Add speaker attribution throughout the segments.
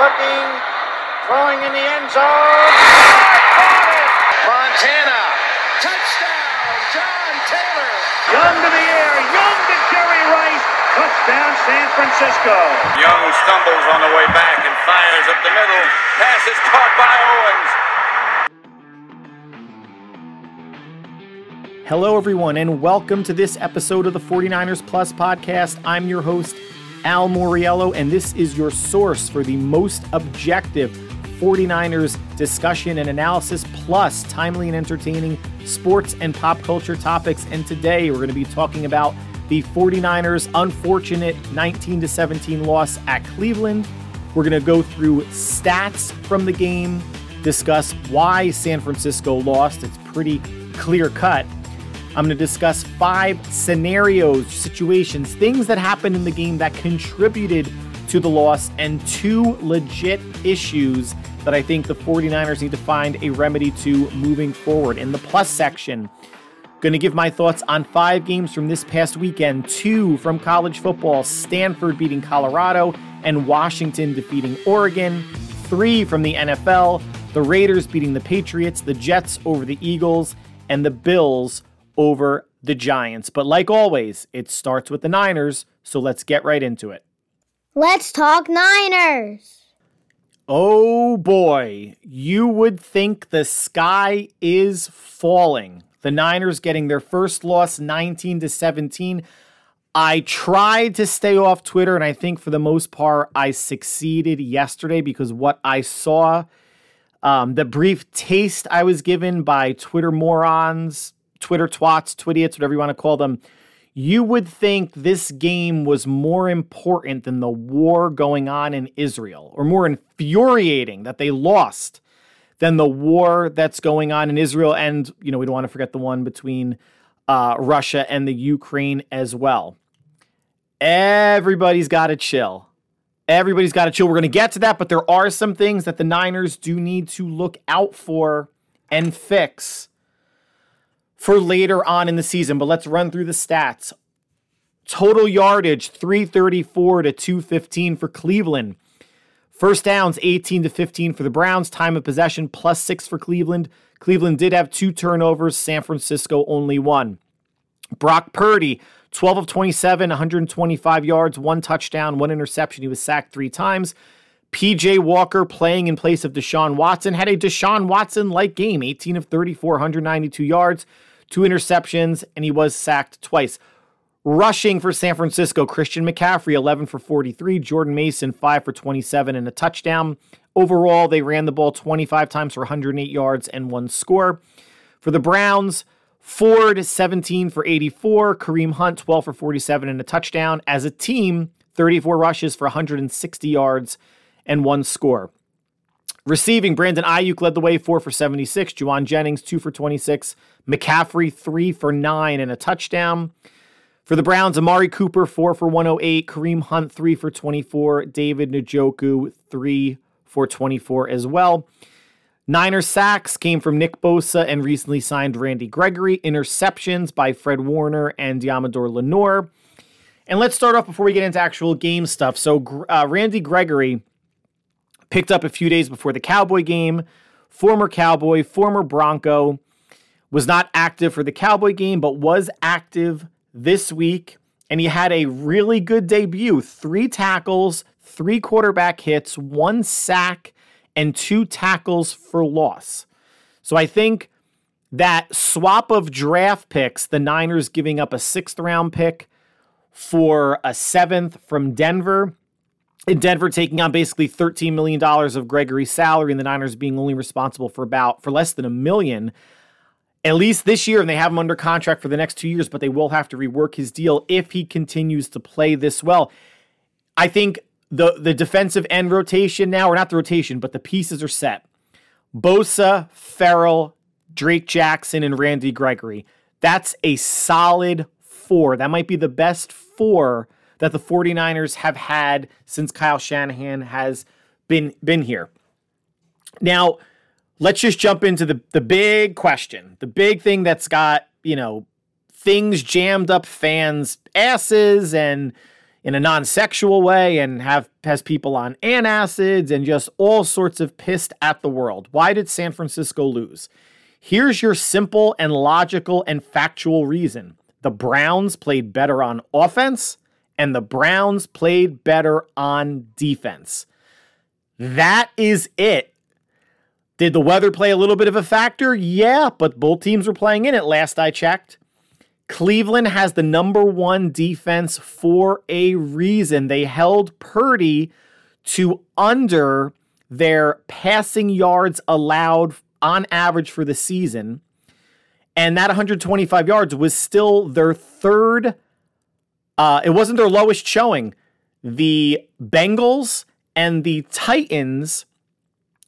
Speaker 1: looking, throwing in the end zone.
Speaker 2: Montana, touchdown, John Taylor.
Speaker 3: Young to the air, Young to Jerry Rice, touchdown San Francisco.
Speaker 4: Young stumbles on the way back and fires up the middle. Pass is caught by Owens.
Speaker 5: Hello, everyone, and welcome to this episode of the 49ers Plus podcast. I'm your host, Al Moriello, and this is your source for the most objective 49ers discussion and analysis, plus timely and entertaining sports and pop culture topics. And today we're going to be talking about the 49ers' unfortunate 19 17 loss at Cleveland. We're going to go through stats from the game, discuss why San Francisco lost. It's pretty clear cut I'm going to discuss five scenarios, situations, things that happened in the game that contributed to the loss, and two legit issues that I think the 49ers need to find a remedy to moving forward. In the plus section, going to give my thoughts on five games from this past weekend, two from college football, Stanford beating Colorado and Washington defeating Oregon, three from the NFL, the Raiders beating the Patriots, the Jets over the Eagles, and the Bills over the Giants. But like always, it starts with the Niners, so let's get right into it.
Speaker 6: Let's talk Niners.
Speaker 5: Oh boy, you would think the sky is falling. The Niners getting their first loss 19 to 17. I tried to stay off Twitter and I think for the most part I succeeded yesterday because what I saw um, the brief taste I was given by Twitter morons, Twitter twats, Twidiots, whatever you want to call them, you would think this game was more important than the war going on in Israel, or more infuriating that they lost than the war that's going on in Israel. And, you know, we don't want to forget the one between uh, Russia and the Ukraine as well. Everybody's got to chill. Everybody's got to chill. We're going to get to that, but there are some things that the Niners do need to look out for and fix for later on in the season, but let's run through the stats. Total yardage 334 to 215 for Cleveland. First downs 18 to 15 for the Browns. Time of possession plus six for Cleveland. Cleveland did have two turnovers. San Francisco only one. Brock Purdy, 12 of 27, 125 yards, one touchdown, one interception. He was sacked three times. PJ Walker playing in place of Deshaun Watson had a Deshaun Watson like game 18 of 34, 192 yards, two interceptions, and he was sacked twice. Rushing for San Francisco, Christian McCaffrey, 11 for 43, Jordan Mason, 5 for 27, and a touchdown. Overall, they ran the ball 25 times for 108 yards and one score. For the Browns, Ford, 17 for 84, Kareem Hunt, 12 for 47, and a touchdown. As a team, 34 rushes for 160 yards and one score. Receiving, Brandon Aiyuk led the way, 4 for 76, Jauan Jennings, 2 for 26, McCaffrey, three for nine and a touchdown. For the Browns, Amari Cooper, four for 108. Kareem Hunt, three for 24. David Njoku, three for 24 as well. Niner sacks came from Nick Bosa and recently signed Randy Gregory. Interceptions by Fred Warner and Deommodo Lenoir. And let's start off before we get into actual game stuff. So, uh, Randy Gregory picked up a few days before the Cowboy game. Former Cowboy, former Bronco was not active for the Cowboy game, but was active this week. And he had a really good debut three tackles, three quarterback hits, one sack, and two tackles for loss. So I think that swap of draft picks, the Niners giving up a sixth round pick for a seventh from Denver, Denver taking on basically $13 million of Gregory's salary, and the Niners being only responsible for about for less than a million at least this year, and they have him under contract for the next two years, but they will have to rework his deal if he continues to play this well. I think the the defensive end rotation now, or not the rotation, but the pieces are set. Bosa, Ferrell, Drake Jackson, and Randy Gregory. That's a solid four. That might be the best four that the 49ers have had since Kyle Shanahan has been been here. Now, let's just jump into the the big question, the big thing that's got you know things jammed up fans' asses, and in a non-sexual way and have has people on antacids and just all sorts of pissed at the world. Why did San Francisco lose? Here's your simple and logical and factual reason. The Browns played better on offense and the Browns played better on defense. That is it. Did the weather play a little bit of a factor? Yeah, but both teams were playing in it last I checked. Cleveland has the number one defense for a reason. They held Purdy to under their passing yards allowed on average for the season. And that 125 yards was still their third, uh, it wasn't their lowest showing. The Bengals and the Titans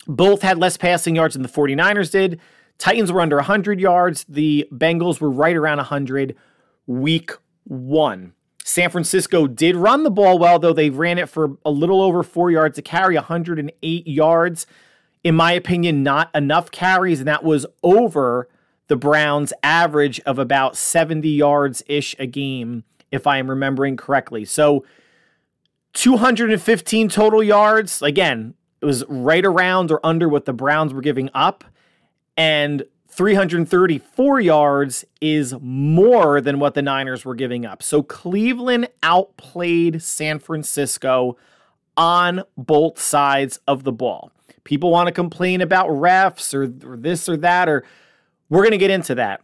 Speaker 5: both had less passing yards than the 49ers did. Titans were under 100 yards. The Bengals were right around 100 week one. San Francisco did run the ball well, though they ran it for a little over four yards to carry 108 yards. In my opinion, not enough carries, and that was over the Browns' average of about 70 yards ish a game, if I am remembering correctly. So 215 total yards. Again, it was right around or under what the Browns were giving up. And 334 yards is more than what the Niners were giving up. So Cleveland outplayed San Francisco on both sides of the ball. People want to complain about refs or, or this or that, or we're going to get into that.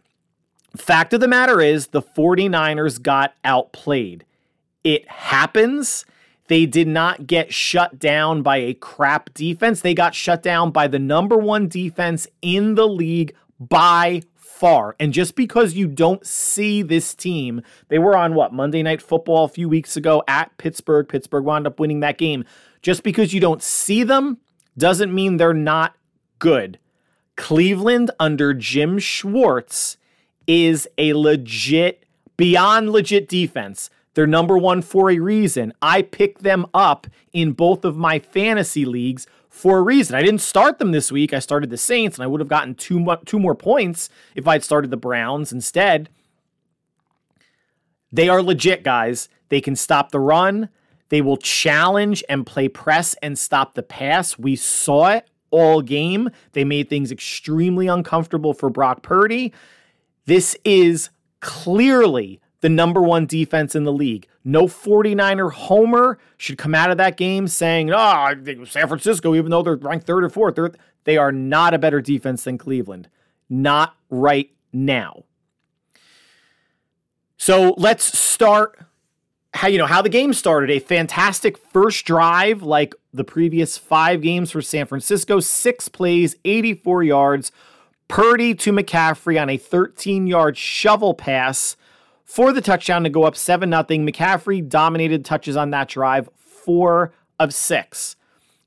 Speaker 5: Fact of the matter is, the 49ers got outplayed. It happens. They did not get shut down by a crap defense. They got shut down by the number one defense in the league by far. And just because you don't see this team, they were on what, Monday Night Football a few weeks ago at Pittsburgh. Pittsburgh wound up winning that game. Just because you don't see them doesn't mean they're not good. Cleveland under Jim Schwartz is a legit, beyond legit defense. They're number one for a reason. I picked them up in both of my fantasy leagues for a reason. I didn't start them this week. I started the Saints, and I would have gotten two, two more points if I'd started the Browns instead. They are legit, guys. They can stop the run. They will challenge and play press and stop the pass. We saw it all game. They made things extremely uncomfortable for Brock Purdy. This is clearly the number one defense in the league. No 49er homer should come out of that game saying, oh, San Francisco, even though they're ranked third or fourth, they are not a better defense than Cleveland. Not right now. So let's start how you know how the game started. A fantastic first drive, like the previous five games for San Francisco. Six plays, 84 yards. Purdy to McCaffrey on a 13 yard shovel pass for the touchdown to go up 7 0. McCaffrey dominated touches on that drive, four of six.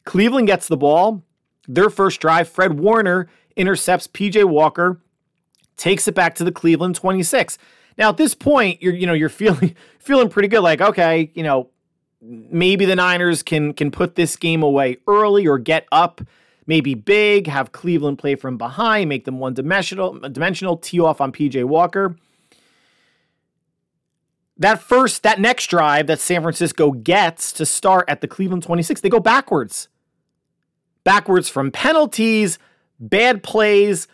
Speaker 5: Cleveland gets the ball. Their first drive, Fred Warner intercepts PJ Walker, takes it back to the Cleveland 26. Now at this point, you're you know you're feeling feeling pretty good. Like okay, you know maybe the Niners can can put this game away early or get up maybe big, have Cleveland play from behind, make them one dimensional, dimensional, tee off on PJ Walker that first, that next drive that San Francisco gets to start at the Cleveland 26, they go backwards. Backwards from penalties, bad plays,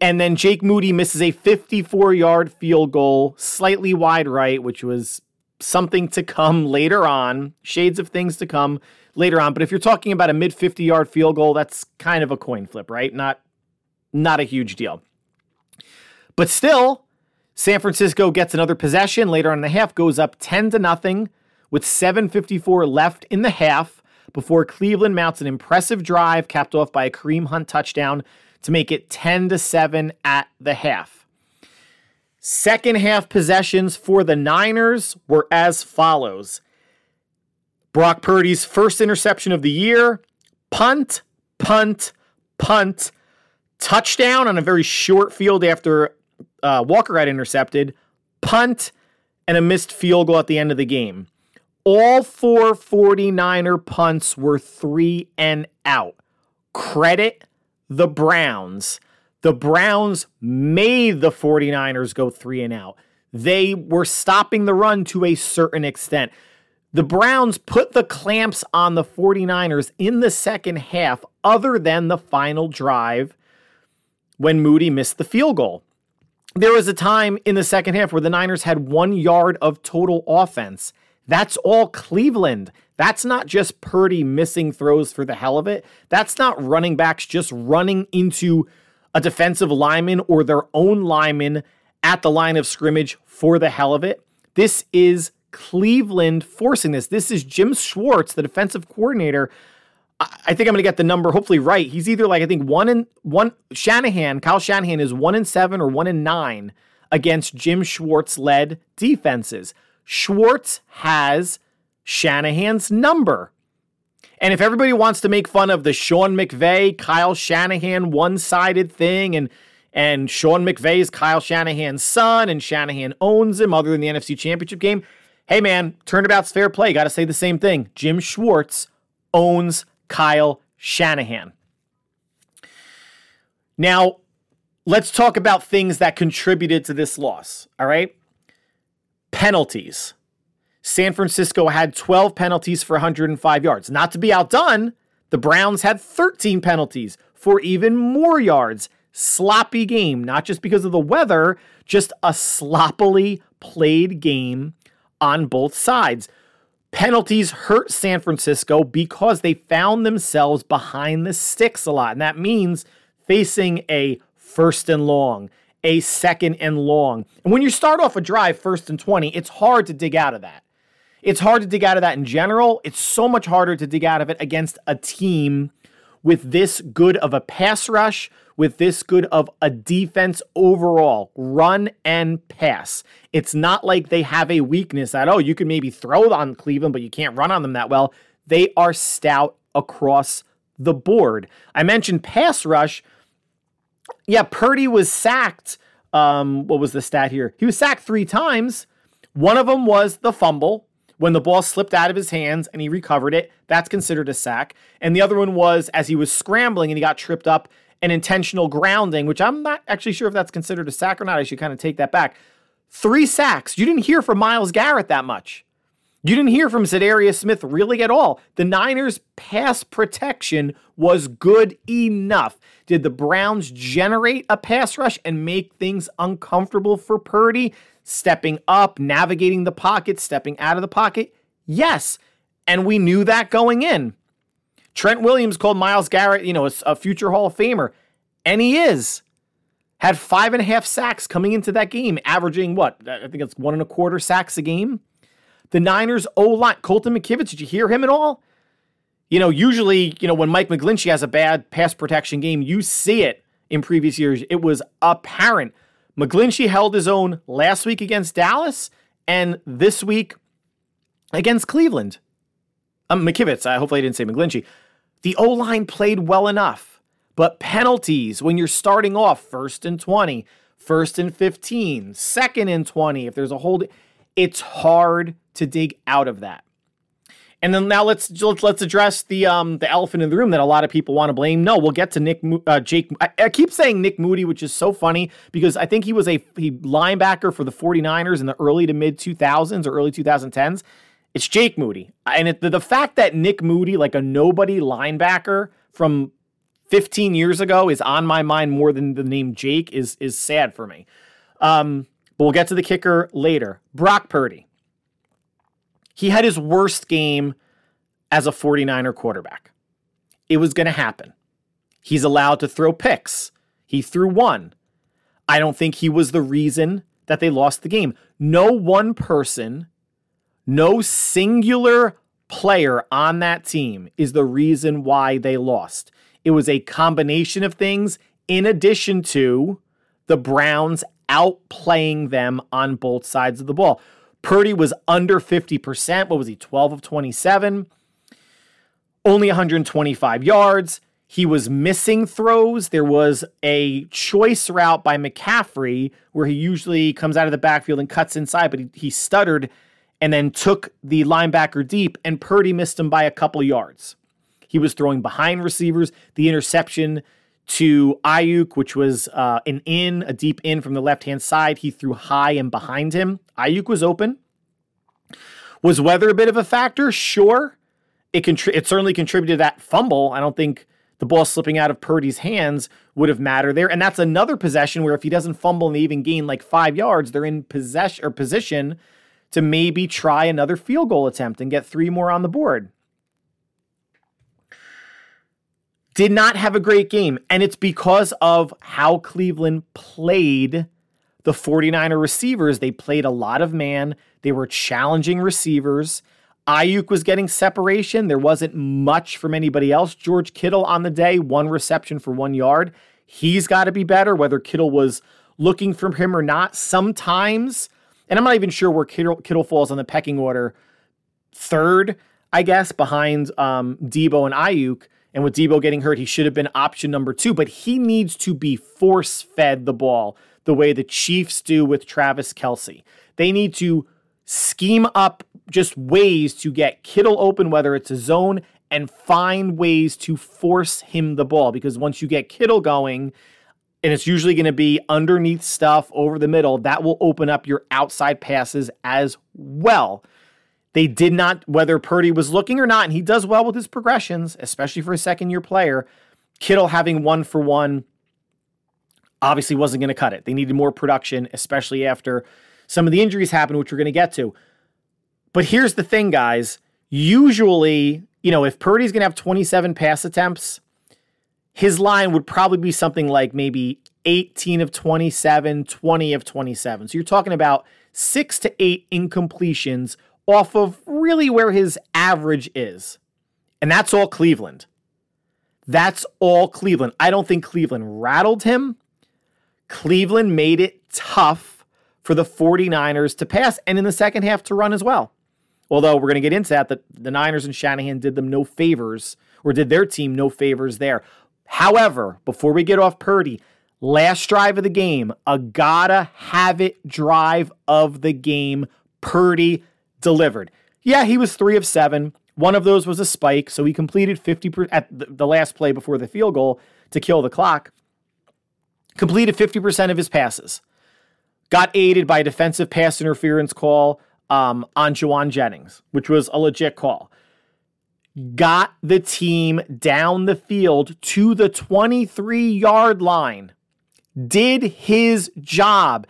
Speaker 5: and then Jake Moody misses a 54 yard field goal, slightly wide right, which was something to come later on, shades of things to come later on. But if you're talking about a mid 50 yard field goal, that's kind of a coin flip, right? Not, not a huge deal. But still, San Francisco gets another possession later on in the half, goes up 10 to nothing with 7.54 left in the half before Cleveland mounts an impressive drive capped off by a Kareem Hunt touchdown to make it 10 to 7 at the half. Second half possessions for the Niners were as follows. Brock Purdy's first interception of the year, punt, punt, punt, touchdown on a very short field after uh, Walker had intercepted, punt, and a missed field goal at the end of the game. All four 49er punts were three and out. Credit the Browns. The Browns made the 49ers go three and out. They were stopping the run to a certain extent. The Browns put the clamps on the 49ers in the second half, other than the final drive when Moody missed the field goal. There was a time in the second half where the Niners had one yard of total offense. That's all Cleveland. That's not just Purdy missing throws for the hell of it. That's not running backs just running into a defensive lineman or their own lineman at the line of scrimmage for the hell of it. This is Cleveland forcing this. This is Jim Schwartz, the defensive coordinator. I think I'm going to get the number hopefully right. He's either like I think one in one Shanahan, Kyle Shanahan is one in seven or one in nine against Jim Schwartz led defenses. Schwartz has Shanahan's number. And if everybody wants to make fun of the Sean McVay, Kyle Shanahan one-sided thing and and Sean McVay's Kyle Shanahan's son and Shanahan owns him other than the NFC Championship game, hey man, turnabout's fair play. Got to say the same thing. Jim Schwartz owns Kyle Shanahan. Now, let's talk about things that contributed to this loss. All right. Penalties. San Francisco had 12 penalties for 105 yards. Not to be outdone, the Browns had 13 penalties for even more yards. Sloppy game, not just because of the weather, just a sloppily played game on both sides. Penalties hurt San Francisco because they found themselves behind the sticks a lot. And that means facing a first and long, a second and long. And when you start off a drive first and 20, it's hard to dig out of that. It's hard to dig out of that in general. It's so much harder to dig out of it against a team with this good of a pass rush, with this good of a defense overall, run and pass. It's not like they have a weakness that, oh, you can maybe throw on Cleveland, but you can't run on them that well. They are stout across the board. I mentioned pass rush. Yeah, Purdy was sacked. Um, what was the stat here? He was sacked three times. One of them was the fumble when the ball slipped out of his hands and he recovered it. That's considered a sack. And the other one was as he was scrambling and he got tripped up, an intentional grounding, which I'm not actually sure if that's considered a sack or not. I should kind of take that back. Three sacks. You didn't hear from Myles Garrett that much. You didn't hear from Za'Darius Smith really at all. The Niners' pass protection was good enough. Did the Browns generate a pass rush and make things uncomfortable for Purdy? stepping up, navigating the pocket, stepping out of the pocket? Yes. And we knew that going in. Trent Williams called Myles Garrett, you know, a, a future Hall of Famer, and he is. Had five and a half sacks coming into that game, averaging what? I think it's one and a quarter sacks a game. The Niners O line, Colton McKivitz, did you hear him at all? You know, usually, you know, when Mike McGlinchey has a bad pass protection game, you see it in previous years. It was apparent. McGlinchey held his own last week against Dallas and this week against Cleveland. Um, McKivitz, I hopefully I didn't say McGlinchey. The O line played well enough, but penalties when you're starting off first and 20, first and 15, second and 20, if there's a hold, it's hard to dig out of that. And then now let's let's, address the um the elephant in the room that a lot of people want to blame. No, we'll get to Nick uh, Jake. I, I, keep saying Nick Moody, which is so funny because I think he was a he linebacker for the 49ers in the early to mid 2000s or early 2010s. It's Jake Moody. And it, the, the fact that Nick Moody, like a nobody linebacker from 15 years ago, is on my mind more than the name Jake is is sad for me. Um, but we'll get to the kicker later. Brock Purdy. He had his worst game as a 49er quarterback. It was going to happen. He's allowed to throw picks. He threw one. I don't think he was the reason that they lost the game. No one person, no singular player on that team is the reason why they lost. It was a combination of things in addition to the Browns outplaying them on both sides of the ball. Purdy was under 50%. What was he? 12 of 27. Only 125 yards. He was missing throws. There was a choice route by McCaffrey where he usually comes out of the backfield and cuts inside, but he, he stuttered and then took the linebacker deep, and Purdy missed him by a couple yards. He was throwing behind receivers. The interception to Aiyuk, which was uh, an in, a deep in from the left hand side. He threw high and behind him. Aiyuk was open. Was weather a bit of a factor? Sure. It contri- it certainly contributed to that fumble. I don't think the ball slipping out of Purdy's hands would have mattered there. And that's another possession where if he doesn't fumble and they even gain like five yards, they're in possession or position to maybe try another field goal attempt and get three more on the board. Did not have a great game. And it's because of how Cleveland played the 49er receivers. They played a lot of man, they were challenging receivers. Aiyuk was getting separation. There wasn't much from anybody else. George Kittle on the day, one reception for one yard. He's got to be better, whether Kittle was looking for him or not. Sometimes, and I'm not even sure where Kittle, Kittle falls on the pecking order. Third, I guess, behind um, Deebo and Aiyuk. And with Deebo getting hurt, he should have been option number two, but he needs to be force fed the ball the way the Chiefs do with Travis Kelce. They need to scheme up just ways to get Kittle open, whether it's a zone, and find ways to force him the ball. Because once you get Kittle going, and it's usually going to be underneath stuff over the middle, that will open up your outside passes as well. They did not, whether Purdy was looking or not, and he does well with his progressions, especially for a second year player. Kittle having one for one obviously wasn't going to cut it. They needed more production, especially after some of the injuries happened, which we're going to get to. But here's the thing, guys. Usually, you know, if Purdy's going to have 27 pass attempts, his line would probably be something like maybe 18 of 27, 20 of 27. So you're talking about six to eight incompletions off of really where his average is. And that's all Cleveland. That's all Cleveland. I don't think Cleveland rattled him. Cleveland made it tough for the 49ers to pass and in the second half to run as well. Although we're going to get into that, the, the Niners and Shanahan did them no favors, or did their team no favors there. However, before we get off Purdy, last drive of the game, a gotta have it drive of the game, Purdy delivered. Yeah, he was three of seven. One of those was a spike, so he completed 50 per, at the, last play before the field goal to kill the clock. Completed 50% of his passes. Got aided by a defensive pass interference call um, on Jauan Jennings, which was a legit call. Got the team down the field to the 23 yard line. Did his job.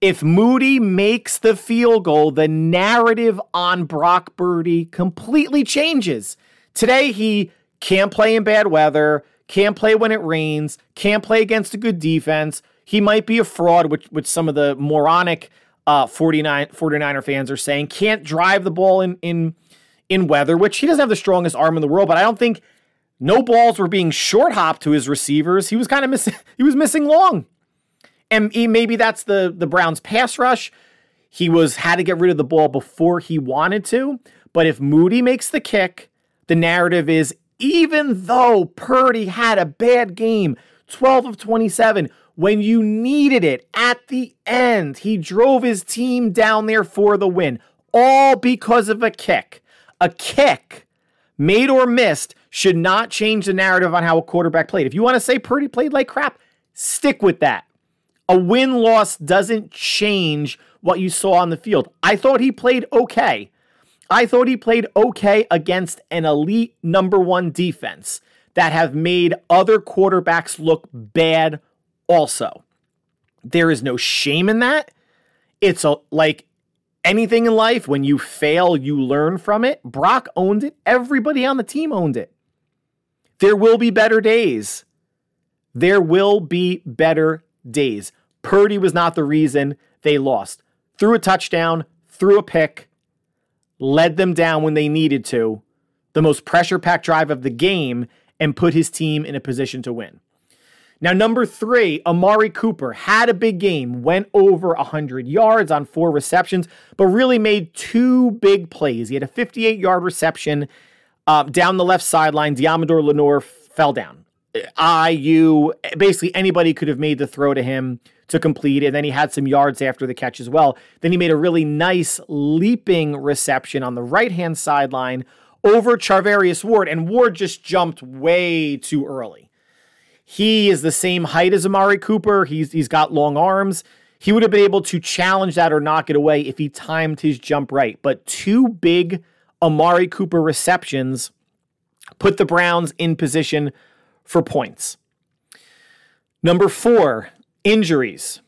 Speaker 5: If Moody makes the field goal, the narrative on Brock Purdy completely changes. Today, he can't play in bad weather, can't play when it rains, can't play against a good defense. He might be a fraud, which, which some of the moronic uh, 49, 49er fans are saying. Can't drive the ball in, in, in weather, which he doesn't have the strongest arm in the world, but I don't think no balls were being short hopped to his receivers. He was kind of missing, he was missing long. And he, maybe that's the, the Browns pass rush. He was had to get rid of the ball before he wanted to. But if Moody makes the kick, the narrative is even though Purdy had a bad game, 12 of 27, when you needed it at the end, he drove his team down there for the win, all because of a kick. A kick, made or missed, should not change the narrative on how a quarterback played. If you want to say Purdy played like crap, stick with that. A win loss doesn't change what you saw on the field. I thought he played okay. I thought he played okay against an elite number one defense that have made other quarterbacks look bad also. There is no shame in that. It's a, like anything in life, when you fail, you learn from it. Brock owned it. Everybody on the team owned it. There will be better days. There will be better days. Purdy was not the reason they lost. Threw a touchdown, threw a pick, led them down when they needed to, the most pressure packed drive of the game, and put his team in a position to win. Now, number three, Amari Cooper had a big game, went over 100 yards on four receptions, but really made two big plays. He had a 58 yard reception uh, down the left sideline. Deommodo Lenoir fell down. IU, basically anybody could have made the throw to him to complete. And then he had some yards after the catch as well. Then he made a really nice leaping reception on the right hand sideline over Charvarius Ward, and Ward just jumped way too early. He is the same height as Amari Cooper. He's he's got long arms. he would have been able to challenge that or knock it away if he timed his jump right. But two big Amari Cooper receptions put the Browns in position for points. Number four, injuries.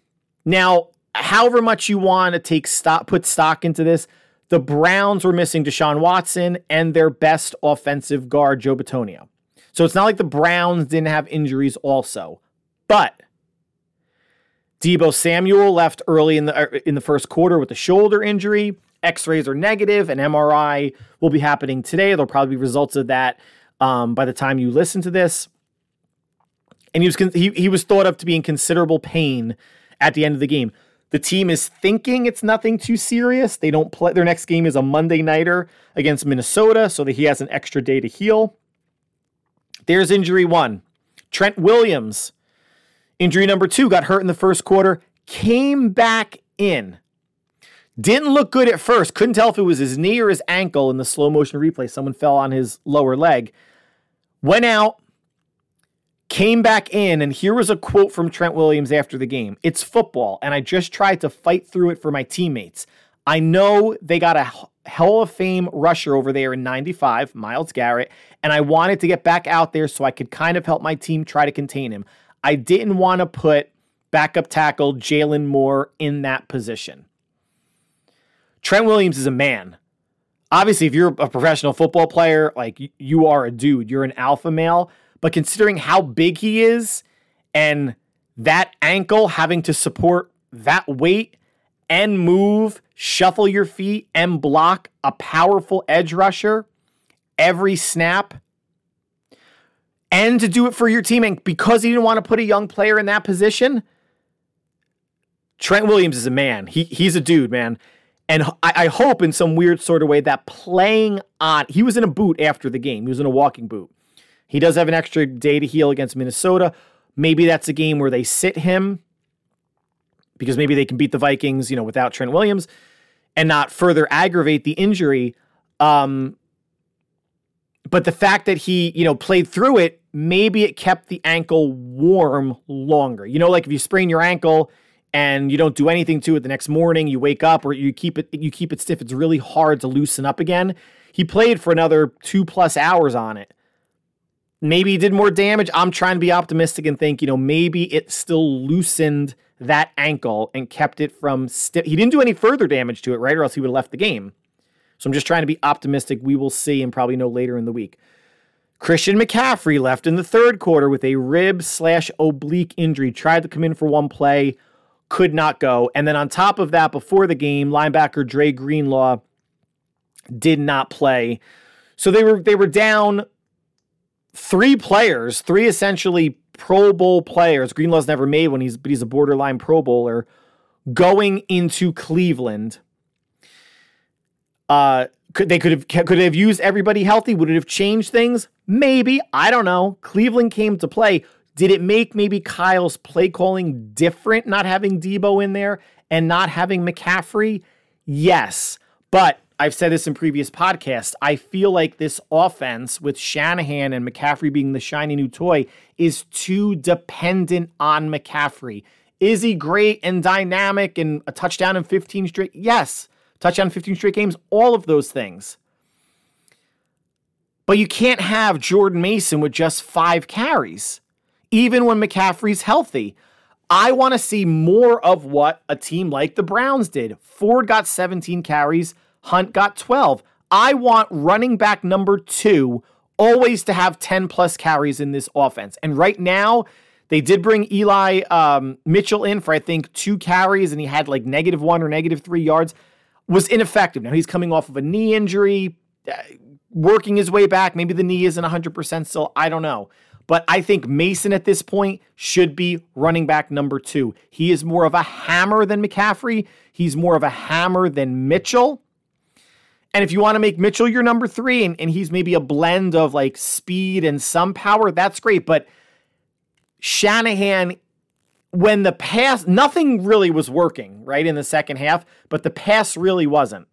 Speaker 5: Now, however much you want to take stock, put stock into this, the Browns were missing Deshaun Watson and their best offensive guard, Joe Bitonio. So it's not like the Browns didn't have injuries also. But Deebo Samuel left early in the er, in the first quarter with a shoulder injury. X-rays are negative, and MRI will be happening today. There'll probably be results of that um, by the time you listen to this. And he was he, he was thought of to be in considerable pain at the end of the game. The team is thinking it's nothing too serious. They don't play. Their next game is a Monday nighter against Minnesota, so that he has an extra day to heal. There's injury one. Trent Williams, injury number two, got hurt in the first quarter, came back in. Didn't look good at first. Couldn't tell if it was his knee or his ankle in the slow motion replay. Someone fell on his lower leg. Went out, came back in, and here was a quote from Trent Williams after the game It's football, and I just tried to fight through it for my teammates. I know they got a Hall of Fame rusher over there in 95, Myles Garrett, and I wanted to get back out there so I could kind of help my team try to contain him. I didn't want to put backup tackle Jaylon Moore in that position. Trent Williams is a man. Obviously, if you're a professional football player, like you are a dude, you're an alpha male. But considering how big he is and that ankle having to support that weight and move, shuffle your feet, and block a powerful edge rusher every snap, and to do it for your team, and because he didn't want to put a young player in that position, Trent Williams is a man. He he's a dude, man. And I, I hope in some weird sort of way that playing on he was in a boot after the game. He was in a walking boot. He does have an extra day to heal against Minnesota. Maybe that's a game where they sit him because maybe they can beat the Vikings, you know, without Trent Williams and not further aggravate the injury. Um, but the fact that he, you know, played through it, maybe it kept the ankle warm longer. You know, like if you sprain your ankle and you don't do anything to it the next morning, you wake up or you keep it you keep it stiff, it's really hard to loosen up again. He played for another 2 plus hours on it maybe he did more damage. I'm trying to be optimistic and think, you know, maybe it still loosened that ankle and kept it from stiff. He didn't do any further damage to it, right? Or else he would have left the game. So I'm just trying to be optimistic. We will see and probably know later in the week. Christian McCaffrey left in the third quarter with a rib slash oblique injury. Tried to come in for one play, could not go. And then on top of that, before the game, linebacker Dre Greenlaw did not play. So they were they were down three players, three essentially Pro Bowl players. Greenlaw's never made one, he's but he's a borderline Pro Bowler going into Cleveland. Uh, could they could have could have used everybody healthy? Would it have changed things? Maybe I don't know. Cleveland came to play. Did it make maybe Kyle's play calling different, not having Deebo in there and not having McCaffrey? Yes, but I've said this in previous podcasts. I feel like this offense with Shanahan and McCaffrey being the shiny new toy is too dependent on McCaffrey. Is he great and dynamic and a touchdown in 15 straight? Yes. Touchdown 15 straight games, all of those things. But you can't have Jordan Mason with just five carries, even when McCaffrey's healthy. I want to see more of what a team like the Browns did. Ford got 17 carries. Hunt got 12. I want running back number two always to have 10 plus carries in this offense. And right now, they did bring Eli um, Mitchell in for, I think, two carries, and he had like negative one or negative three yards. Was ineffective. Now he's coming off of a knee injury, uh, working his way back. Maybe the knee isn't 100% still. I don't know. But I think Mason at this point should be running back number two. He is more of a hammer than McCaffrey. He's more of a hammer than Mitchell. And if you want to make Mitchell your number three and, and he's maybe a blend of like speed and some power, that's great. But Shanahan, when the pass, nothing really was working, right, in the second half, but the pass really wasn't.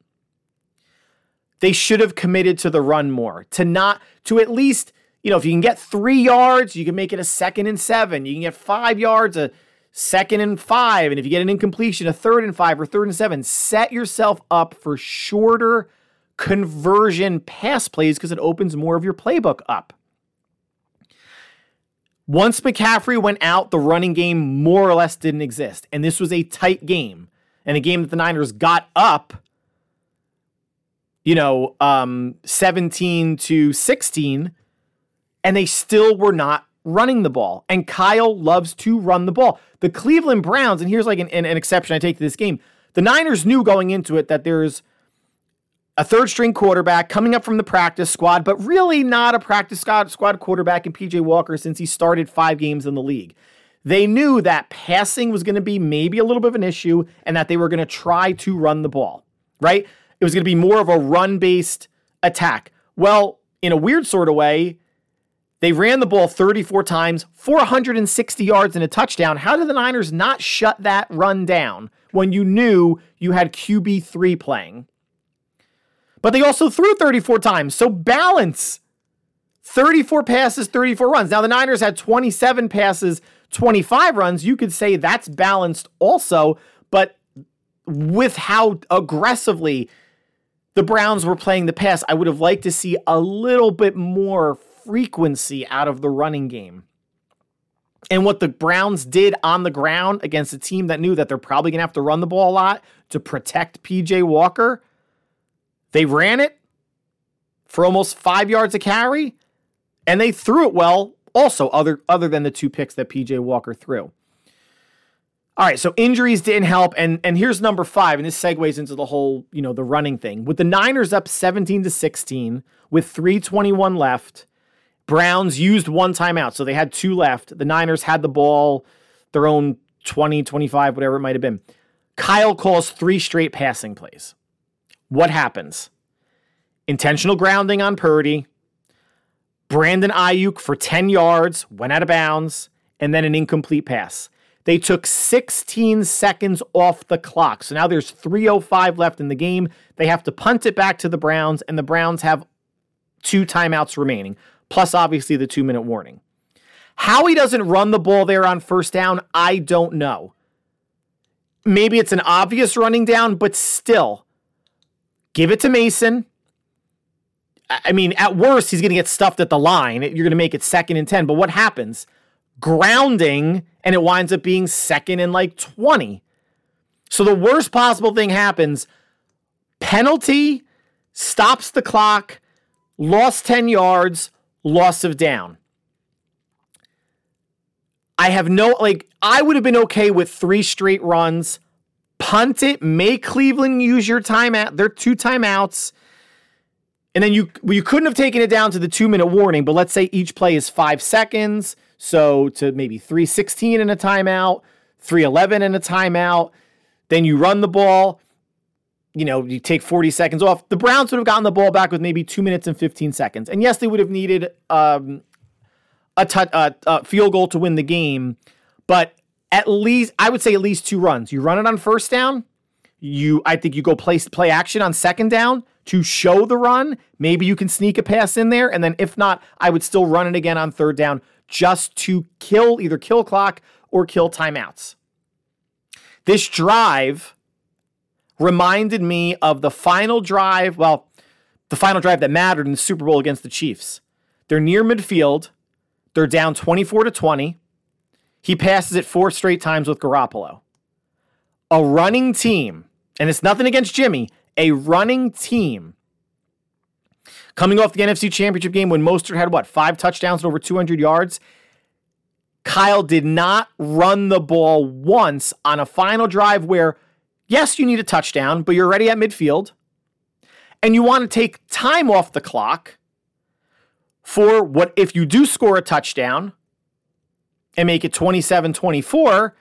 Speaker 5: They should have committed to the run more, to not, to at least, you know, if you can get three yards, you can make it a second and seven. You can get five yards, a second and five. And if you get an incompletion, a third and five or third and seven, set yourself up for shorter conversion pass plays because it opens more of your playbook up. Once McCaffrey went out, the running game more or less didn't exist. And this was a tight game and a game that the Niners got up, you know, um, 17 to 16, and they still were not running the ball. And Kyle loves to run the ball. The Cleveland Browns, and here's like an, an, an exception I take to this game. The Niners knew going into it that there's a third string quarterback coming up from the practice squad, but really not a practice squad, quarterback in PJ Walker since he started five games in the league. They knew that passing was going to be maybe a little bit of an issue and that they were going to try to run the ball, right? It was going to be more of a run based attack. Well, in a weird sort of way, they ran the ball 34 times, 460 yards and a touchdown. How did the Niners not shut that run down when you knew you had QB3 playing? But they also threw 34 times. So balance 34 passes, 34 runs. Now the Niners had 27 passes, 25 runs. You could say that's balanced also, but with how aggressively the Browns were playing the pass, I would have liked to see a little bit more frequency out of the running game. And what the Browns did on the ground against a team that knew that they're probably going to have to run the ball a lot to protect PJ Walker they ran it for almost five yards a carry, and they threw it well. Also, other other than the two picks that PJ Walker threw. All right, so injuries didn't help, and and here's number five, and this segues into the whole you know the running thing. With the Niners up 17 to 16 with 3:21 left, Browns used one timeout, so they had two left. The Niners had the ball, their own 20, 25, whatever it might have been. Kyle calls three straight passing plays. What happens? Intentional grounding on Purdy. Brandon Aiyuk for 10 yards, went out of bounds, and then an incomplete pass. They took 16 seconds off the clock. So now there's 305 left in the game. They have to punt it back to the Browns, and the Browns have two timeouts remaining, plus obviously the two minute warning. How he doesn't run the ball there on first down, I don't know. Maybe it's an obvious running down, but still, Give it to Mason. I mean, at worst, he's going to get stuffed at the line. You're going to make it second and 10. But what happens? Grounding, and it winds up being second and like 20. So the worst possible thing happens penalty, stops the clock, lost 10 yards, loss of down. I have no, like, I would have been okay with three straight runs punt it, make Cleveland use your timeout, their two timeouts. And then you you couldn't have taken it down to the two minute warning, but let's say each play is five seconds. So to maybe 316 in a timeout, 311 in a timeout. Then you run the ball. You know, you take 40 seconds off. The Browns would have gotten the ball back with maybe two minutes and 15 seconds. And yes, they would have needed um, a, t- a, a field goal to win the game. But at least I would say at least two runs. You run it on first down. You I think you go play play action on second down to show the run. Maybe you can sneak a pass in there, and then if not, I would still run it again on third down just to kill either kill clock or kill timeouts. This drive reminded me of the final drive, well, the final drive that mattered in the Super Bowl against the Chiefs. They're near midfield. They're down 24 to 20. He passes it four straight times with Garoppolo. A running team, and it's nothing against Jimmy, a running team coming off the NFC Championship game when Mostert had what, five touchdowns and over 200 yards. Kyle did not run the ball once on a final drive where, yes, you need a touchdown, but you're already at midfield and you want to take time off the clock for what if you do score a touchdown and make it 27 24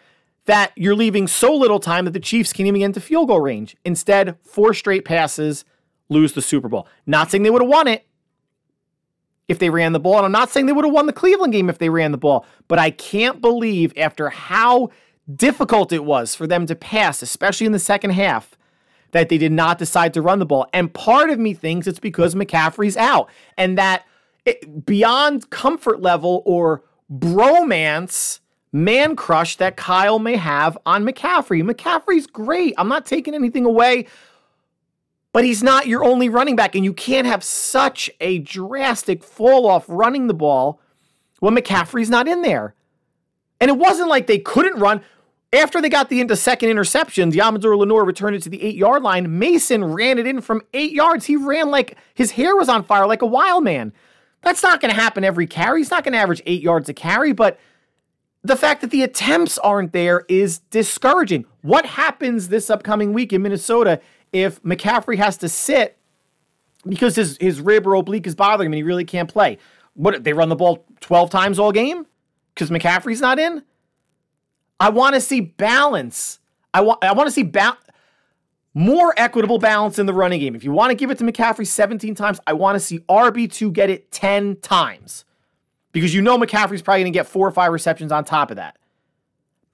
Speaker 5: that you're leaving so little time that the Chiefs can't even get into field goal range. Instead, four straight passes lose the Super Bowl. Not saying they would have won it if they ran the ball. And I'm not saying they would have won the Cleveland game if they ran the ball. But I can't believe after how difficult it was for them to pass, especially in the second half, that they did not decide to run the ball. And part of me thinks it's because McCaffrey's out and that it, beyond comfort level or bromance man crush that Kyle may have on McCaffrey. McCaffrey's great. I'm not taking anything away, but he's not your only running back, and you can't have such a drastic fall off running the ball when McCaffrey's not in there. And it wasn't like they couldn't run. After they got the into second interception, Deommodo Lenoir returned it to the eight yard line. Mason ran it in from eight yards. He ran like his hair was on fire, like a wild man. That's not going to happen every carry. He's not going to average eight yards a carry, but the fact that the attempts aren't there is discouraging. What happens this upcoming week in Minnesota if McCaffrey has to sit because his, his rib or oblique is bothering him and he really can't play? What they run the ball 12 times all game because McCaffrey's not in? I want to see balance. I want I want to see ba- more equitable balance in the running game. If you want to give it to McCaffrey 17 times, I want to see RB2 get it 10 times. Because you know McCaffrey's probably going to get four or five receptions on top of that.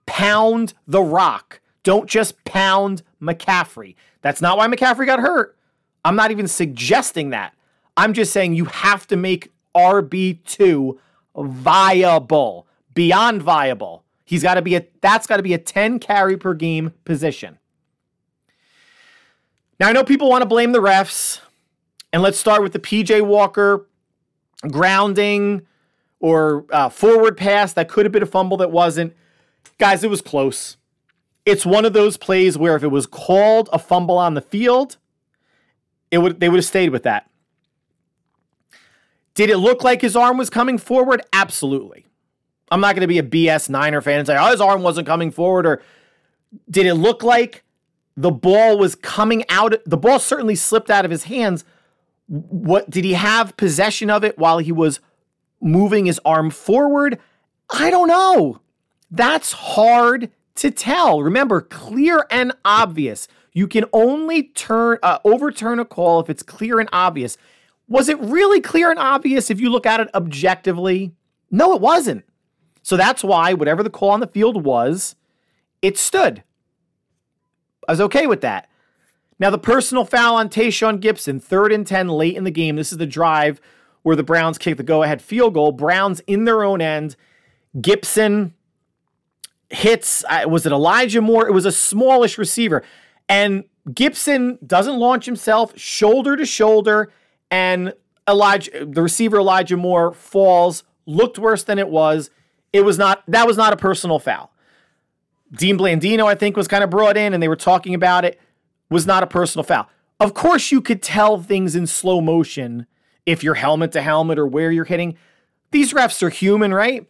Speaker 5: Pound the rock. Don't just pound McCaffrey. That's not why McCaffrey got hurt. I'm not even suggesting that. I'm just saying you have to make RB2 viable, beyond viable. He's got to be a that's got to be a 10 carry per game position. Now I know people want to blame the refs, and let's start with the PJ Walker grounding or uh, forward pass that could have been a fumble that wasn't. Guys, it was close. It's one of those plays where if it was called a fumble on the field, it would they would have stayed with that. Did it look like his arm was coming forward? Absolutely. I'm not going to be a BS Niner fan and say, oh, his arm wasn't coming forward. Or did it look like the ball was coming out? The ball certainly slipped out of his hands. What did he have possession of it while he was moving his arm forward? I don't know. That's hard to tell. Remember, clear and obvious. You can only turn uh, overturn a call if it's clear and obvious. Was it really clear and obvious if you look at it objectively? No, it wasn't. So that's why whatever the call on the field was, it stood. I was okay with that. Now the personal foul on Tashaun Gipson, third and 10 late in the game. This is the drive where the Browns kick the go-ahead field goal. Browns in their own end. Gipson hits, was it Elijah Moore? It was a smallish receiver. And Gipson doesn't launch himself shoulder to shoulder and Elijah, the receiver Elijah Moore falls, looked worse than it was. It was not that was not a personal foul. Dean Blandino, I think, was kind of brought in and they were talking about it. Was not a personal foul. Of course, you could tell things in slow motion if you're helmet to helmet or where you're hitting. These refs are human, right?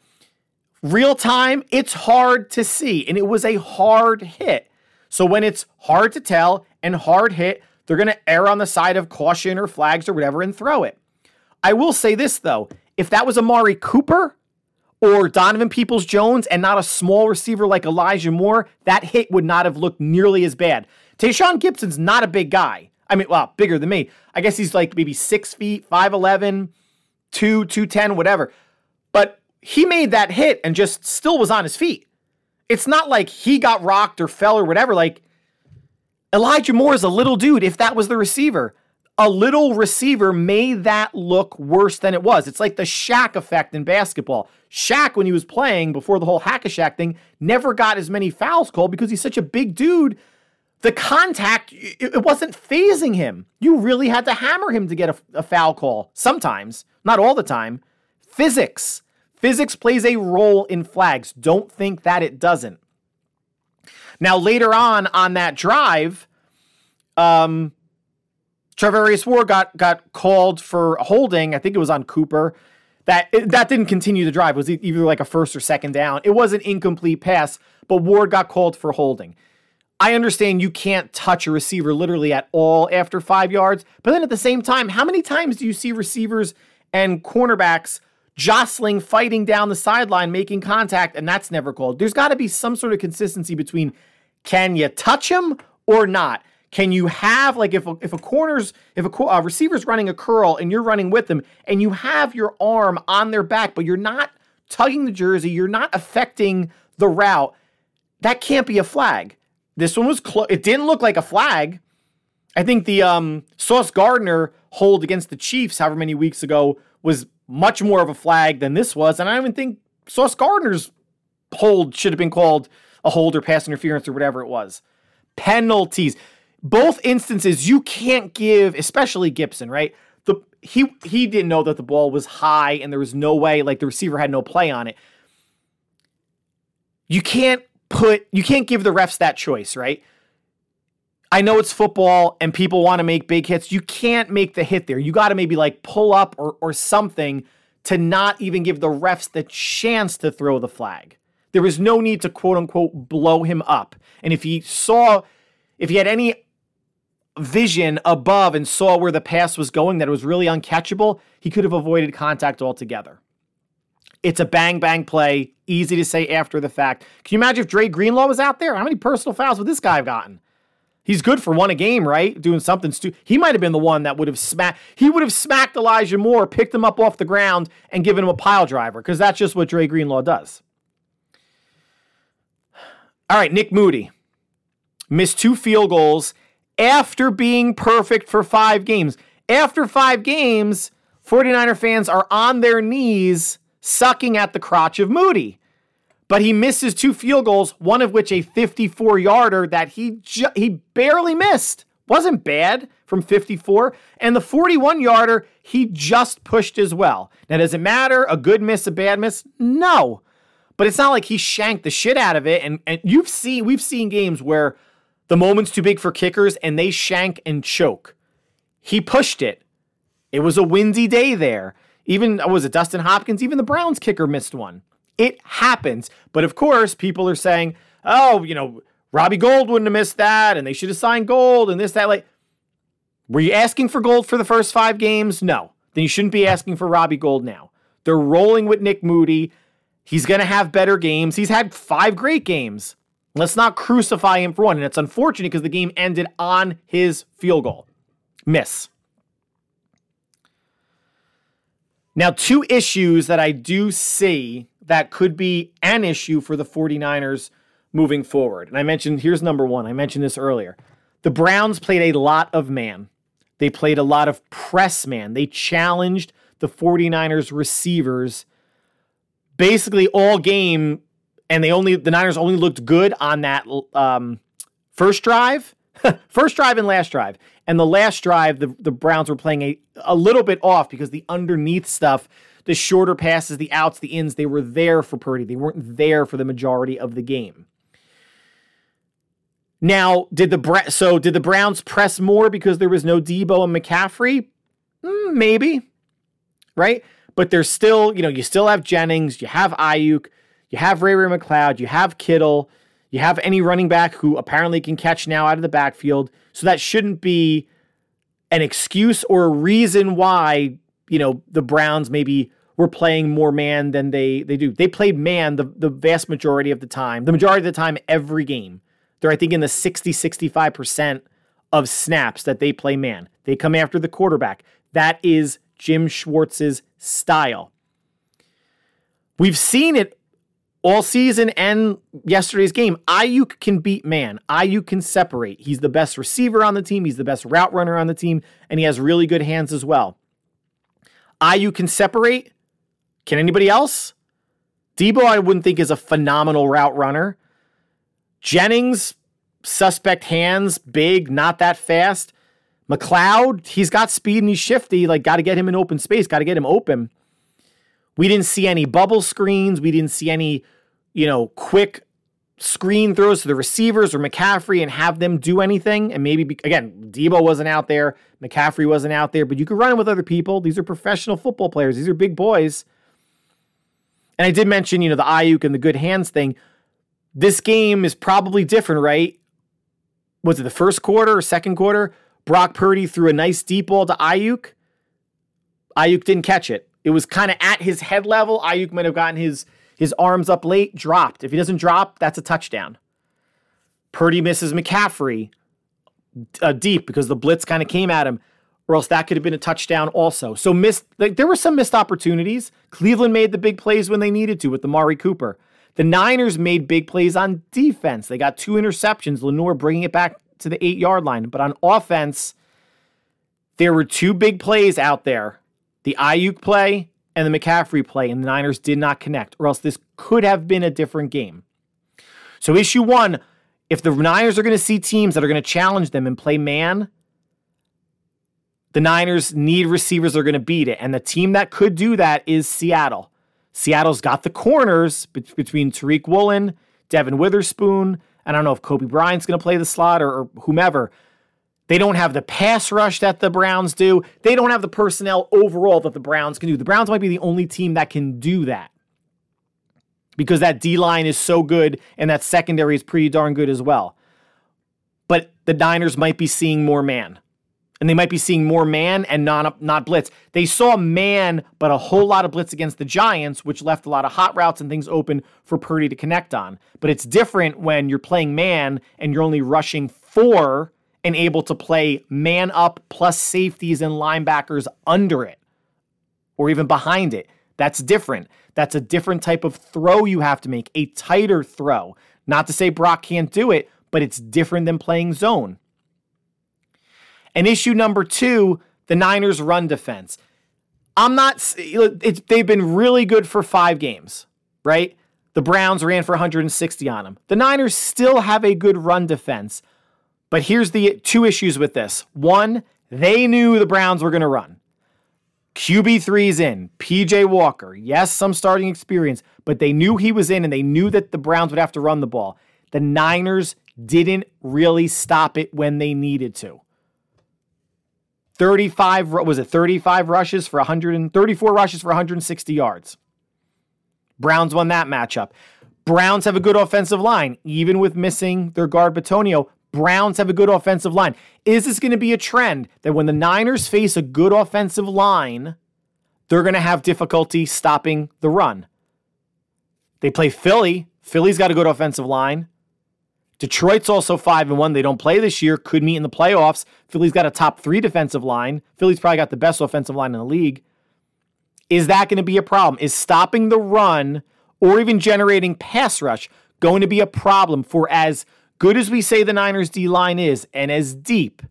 Speaker 5: Real time, it's hard to see, and it was a hard hit. So when it's hard to tell and hard hit, they're going to err on the side of caution or flags or whatever and throw it. I will say this though, if that was Amari Cooper or Donovan Peoples Jones and not a small receiver like Elijah Moore, that hit would not have looked nearly as bad. Tashaun Gipson's not a big guy. I mean, well, bigger than me. I guess he's like maybe six feet, 5'11, 2, 210, whatever. But he made that hit and just still was on his feet. It's not like he got rocked or fell or whatever. Like Elijah Moore is a little dude if that was the receiver. A little receiver made that look worse than it was. It's like the Shaq effect in basketball. Shaq, when he was playing before the whole hack a Shaq thing, never got as many fouls called because he's such a big dude. The contact, it wasn't phasing him. You really had to hammer him to get a, a foul call sometimes, not all the time. Physics. Physics plays a role in flags. Don't think that it doesn't. Now, later on on that drive, um, Charvarius Ward got got called for holding. I think it was on Cooper. That that didn't continue the drive. It was either like a first or second down. It was an incomplete pass, but Ward got called for holding. I understand you can't touch a receiver literally at all after five yards, but then at the same time, how many times do you see receivers and cornerbacks jostling, fighting down the sideline, making contact, and that's never called. There's got to be some sort of consistency between can you touch him or not? Can you have like if a, if a corner's if a, a receiver's running a curl and you're running with them and you have your arm on their back but you're not tugging the jersey, you're not affecting the route, that can't be a flag. This one was close. It didn't look like a flag. I think the um, Sauce Gardner hold against the Chiefs, however many weeks ago, was much more of a flag than this was. And I don't even think Sauce Gardner's hold should have been called a hold or pass interference or whatever it was. Penalties. Both instances you can't give, especially Gipson, right? The he he didn't know that the ball was high and there was no way like the receiver had no play on it. You can't put you can't give the refs that choice, right? I know it's football and people want to make big hits. You can't make the hit there. You got to maybe like pull up or or something to not even give the refs the chance to throw the flag. There was no need to quote unquote blow him up. And if he saw, if he had any vision above and saw where the pass was going that it was really uncatchable, he could have avoided contact altogether. It's a bang bang play, easy to say after the fact. Can you imagine if Dre Greenlaw was out there? How many personal fouls would this guy have gotten? He's good for one a game, right? Doing something stupid. He might have been the one that would have smacked. He would have smacked Elijah Moore, picked him up off the ground, and given him a pile driver because that's just what Dre Greenlaw does. All right, Nick Moody missed two field goals after being perfect for five games. After five games, 49er fans are on their knees sucking at the crotch of Moody. But he misses two field goals, one of which a 54 yarder that he ju- he barely missed. Wasn't bad from 54. And the 41 yarder, he just pushed as well. Now, does it matter? A good miss, a bad miss? No. But it's not like he shanked the shit out of it. And, and you've seen, we've seen games where the moment's too big for kickers and they shank and choke. He pushed it. It was a windy day there. Even, uh, was it Dustin Hopkins? Even the Browns kicker missed one. It happens. But of course, people are saying, oh, you know, Robbie Gould wouldn't have missed that and they should have signed Gould and this, that. Like, were you asking for Gould for the first five games? No. Then you shouldn't be asking for Robbie Gould now. They're rolling with Nick Moody. He's going to have better games. He's had five great games. Let's not crucify him for one. And it's unfortunate because the game ended on his field goal. Miss. Now, two issues that I do see that could be an issue for the 49ers moving forward. And I mentioned, here's number one. I mentioned this earlier. The Browns played a lot of man, they played a lot of press man. They challenged the 49ers receivers basically all game, and they only the Niners only looked good on that um, first drive, first drive and last drive. And the last drive, the, the Browns were playing a, a little bit off because the underneath stuff, the shorter passes, the outs, the ins, they were there for Purdy. They weren't there for the majority of the game. Now, did the so did the Browns press more because there was no Deebo and McCaffrey? Mm, maybe, right? But there's still, you know, you still have Jennings, you have Aiyuk, you have Ray Ray McLeod, you have Kittle, you have any running back who apparently can catch now out of the backfield. So that shouldn't be an excuse or a reason why, you know, the Browns maybe were playing more man than they they do. They played man the, the vast majority of the time. The majority of the time every game. They're I think in the 60 65% of snaps that they play man. They come after the quarterback. That is Jim Schwartz's style. We've seen it all season and yesterday's game. Aiyuk can beat man. Aiyuk can separate. He's the best receiver on the team. He's the best route runner on the team, and he has really good hands as well. Aiyuk can separate. Can anybody else? Deebo, I wouldn't think is a phenomenal route runner. Jennings, suspect hands, big, not that fast. McCloud, he's got speed and he's shifty. Like, got to get him in open space, got to get him open. We didn't see any bubble screens. We didn't see any, you know, quick screen throws to the receivers or McCaffrey and have them do anything. And maybe, again, Deebo wasn't out there, McCaffrey wasn't out there, but you could run with other people. These are professional football players, these are big boys. And I did mention, you know, the Aiyuk and the good hands thing. This game is probably different, right? Was it the first quarter or second quarter? Brock Purdy threw a nice deep ball to Aiyuk. Aiyuk didn't catch it. It was kind of at his head level. Aiyuk might have gotten his his arms up late, dropped. If he doesn't drop, that's a touchdown. Purdy misses McCaffrey uh, deep because the blitz kind of came at him, or else that could have been a touchdown also. So missed. Like there were some missed opportunities. Cleveland made the big plays when they needed to with the Amari Cooper. The Niners made big plays on defense. They got two interceptions. Lenoir bringing it back to the eight yard line. But on offense, there were two big plays out there the Aiyuk play and the McCaffrey play, and the Niners did not connect, or else this could have been a different game. So, issue one if the Niners are going to see teams that are going to challenge them and play man, the Niners need receivers that are going to beat it. And the team that could do that is Seattle. Seattle's got the corners between Tariq Woolen, Devon Witherspoon. And I don't know if Coby Bryant's going to play the slot or, or whomever. They don't have the pass rush that the Browns do. They don't have the personnel overall that the Browns can do. The Browns might be the only team that can do that because that D line is so good and that secondary is pretty darn good as well. But the Niners might be seeing more man and they might be seeing more man and not not blitz. They saw man, but a whole lot of blitz against the Giants, which left a lot of hot routes and things open for Purdy to connect on. But it's different when you're playing man and you're only rushing four and able to play man up plus safeties and linebackers under it or even behind it. That's different. That's a different type of throw you have to make, a tighter throw. Not to say Brock can't do it, but it's different than playing zone. And issue number two, the Niners' run defense. I'm not, they've been really good for five games, right? The Browns ran for 160 on them. The Niners still have a good run defense. But here's the two issues with this. One, they knew the Browns were going to run. QB3's in, PJ Walker. Yes, some starting experience, but they knew he was in and they knew that the Browns would have to run the ball. The Niners didn't really stop it when they needed to. 35 was it 35 rushes for 134 rushes for 160 yards. Browns won that matchup. Browns have a good offensive line, even with missing their guard Bitonio. Browns have a good offensive line. Is this going to be a trend that when the Niners face a good offensive line, they're going to have difficulty stopping the run? They play Philly. Philly's got a good offensive line. Detroit's also 5 and 1. They don't play this year, could meet in the playoffs. Philly's got a top 3 defensive line. Philly's probably got the best offensive line in the league. Is that going to be a problem? Is stopping the run or even generating pass rush going to be a problem for as good as we say the Niners D line is and as deep?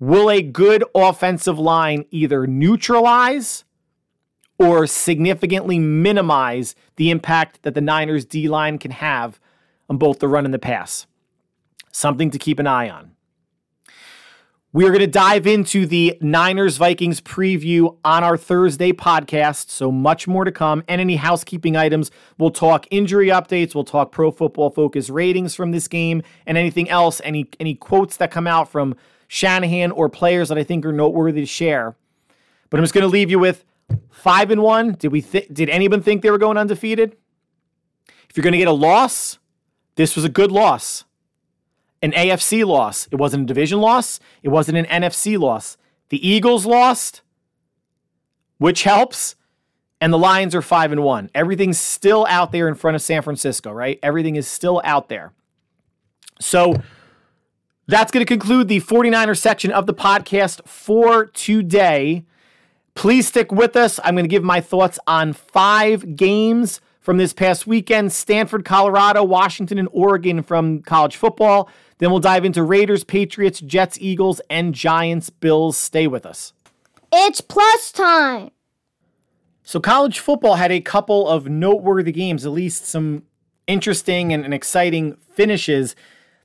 Speaker 5: Will a good offensive line either neutralize or significantly minimize the impact that the Niners D line can have on both the run and the pass. Something to keep an eye on. We are going to dive into the Niners Vikings preview on our Thursday podcast. So much more to come. And any housekeeping items, we'll talk injury updates, we'll talk pro football focus ratings from this game, and anything else, any any quotes that come out from Shanahan or players that I think are noteworthy to share. But I'm just going to leave you with five and one. Did we th- did anyone think they were going undefeated? If you're going to get a loss, this was a good loss, an AFC loss. It wasn't a division loss, it wasn't an NFC loss. The Eagles lost, which helps, and the Lions are 5 and 1. Everything's still out there in front of San Francisco, right? Everything is still out there. So, that's going to conclude the 49er section of the podcast for today. Please stick with us. I'm going to give my thoughts on five games from this past weekend Stanford, Colorado, Washington, and Oregon from college football. Then we'll dive into Raiders, Patriots, Jets, Eagles, and Giants, Bills. Stay with us.
Speaker 6: It's plus time.
Speaker 5: So, college football had a couple of noteworthy games, at least some interesting and, and exciting finishes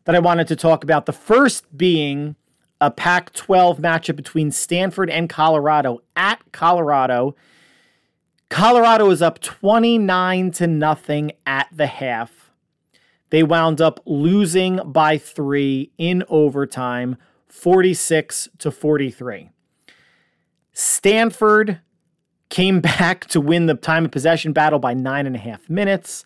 Speaker 5: that I wanted to talk about. The first being a Pac 12 matchup between Stanford and Colorado at Colorado. Colorado is up 29 to nothing at the half. They wound up losing by 3 in overtime, 46 to 43. Stanford came back to win the time of possession battle by nine and a half minutes.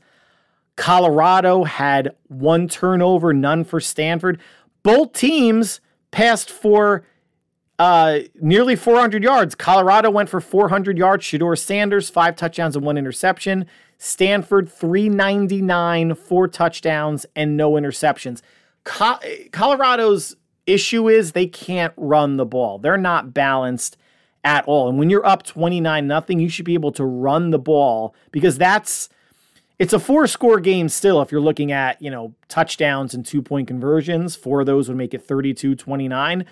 Speaker 5: Colorado had one turnover, none for Stanford. Both teams passed for uh, nearly 400 yards. Colorado went for 400 yards. Shedeur Sanders, five touchdowns and one interception. Stanford, 399, four touchdowns and no interceptions. Co- Colorado's issue is they can't run the ball. They're not balanced at all. And when you're up 29 nothing, you should be able to run the ball because that's it's a four score game still if you're looking at, you know, touchdowns and two point conversions. Four of those would make it 32 29.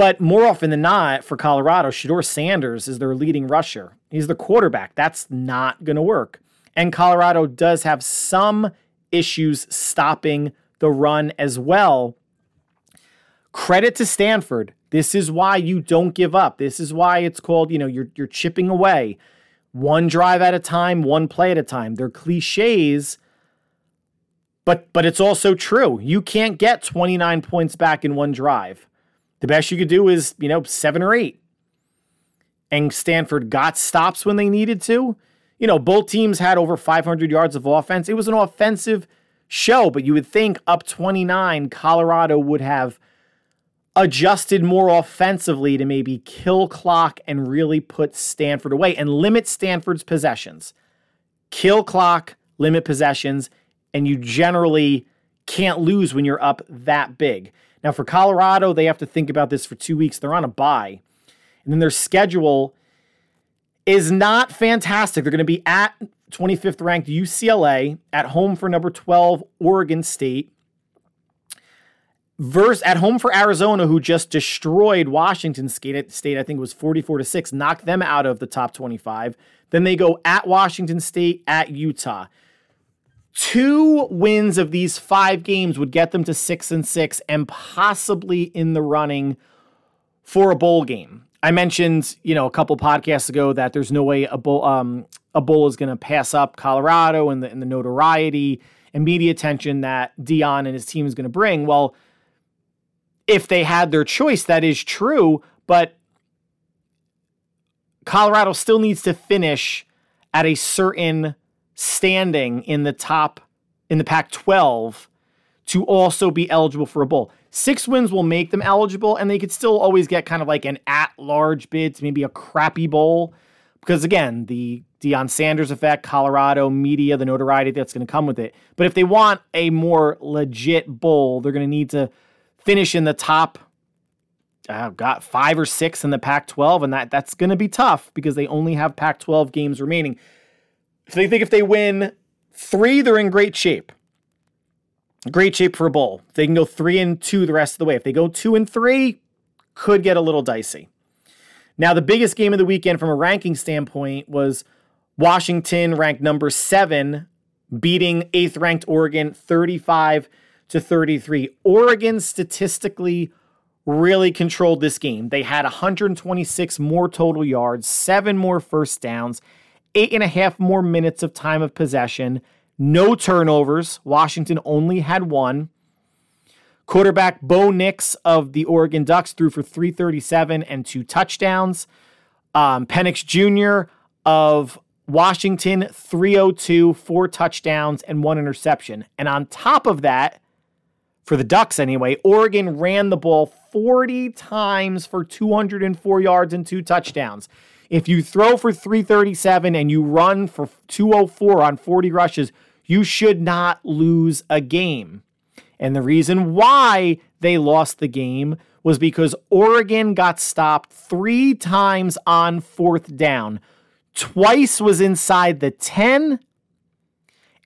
Speaker 5: But more often than not, for Colorado, Shedeur Sanders is their leading rusher. He's the quarterback. That's not going to work. And Colorado does have some issues stopping the run as well. Credit to Stanford. This is why you don't give up. This is why it's called, you know, you're you're chipping away one drive at a time, one play at a time. They're cliches, but but it's also true. You can't get 29 points back in one drive. The best you could do is, you know, 7 or 8. And Stanford got stops when they needed to. You know, both teams had over 500 yards of offense. It was an offensive show, but you would think up 29 Colorado would have adjusted more offensively to maybe kill clock and really put Stanford away and limit Stanford's possessions. Kill clock, limit possessions, and you generally can't lose when you're up that big. Now, for Colorado, they have to think about this for two weeks. They're on a bye. And then their schedule is not fantastic. They're going to be at 25th ranked UCLA, at home for number 12, Oregon State, verse at home for Arizona, who just destroyed Washington State. State, I think it was 44 to 6, knocked them out of the top 25. Then they go at Washington State, at Utah. Two wins of these five games would get them to six and six and possibly in the running for a bowl game. I mentioned, you know, a couple podcasts ago that there's no way a bowl, um, a bowl is going to pass up Colorado and the, and the notoriety and media attention that Deion and his team is going to bring. Well, if they had their choice, that is true, but Colorado still needs to finish at a certain standing in the top in the Pac 12 to also be eligible for a bowl. Six wins will make them eligible, and they could still always get kind of like an at large bid to maybe a crappy bowl. Because again, the Deion Sanders effect, Colorado media, the notoriety that's going to come with it. But if they want a more legit bowl, they're going to need to finish in the top uh, got five or six in the Pac-12, and that that's going to be tough because they only have Pac-12 games remaining. So they think if they win three, they're in great shape. Great shape for a bowl. They can go three and two the rest of the way. If they go two and three, could get a little dicey. Now, the biggest game of the weekend from a ranking standpoint was Washington, ranked number seven, beating eighth ranked Oregon 35 to 33. Oregon statistically really controlled this game. They had 126 more total yards, seven more first downs, eight and a half more minutes of time of possession, no turnovers. Washington only had one. Quarterback Bo Nix of the Oregon Ducks threw for 337 and two touchdowns. Um, Penix Jr. of Washington, 302, four touchdowns, and one interception. And on top of that, for the Ducks anyway, Oregon ran the ball 40 times for 204 yards and two touchdowns. If you throw for 337 and you run for 204 on 40 rushes, you should not lose a game. And the reason why they lost the game was because Oregon got stopped three times on fourth down. Twice was inside the 10,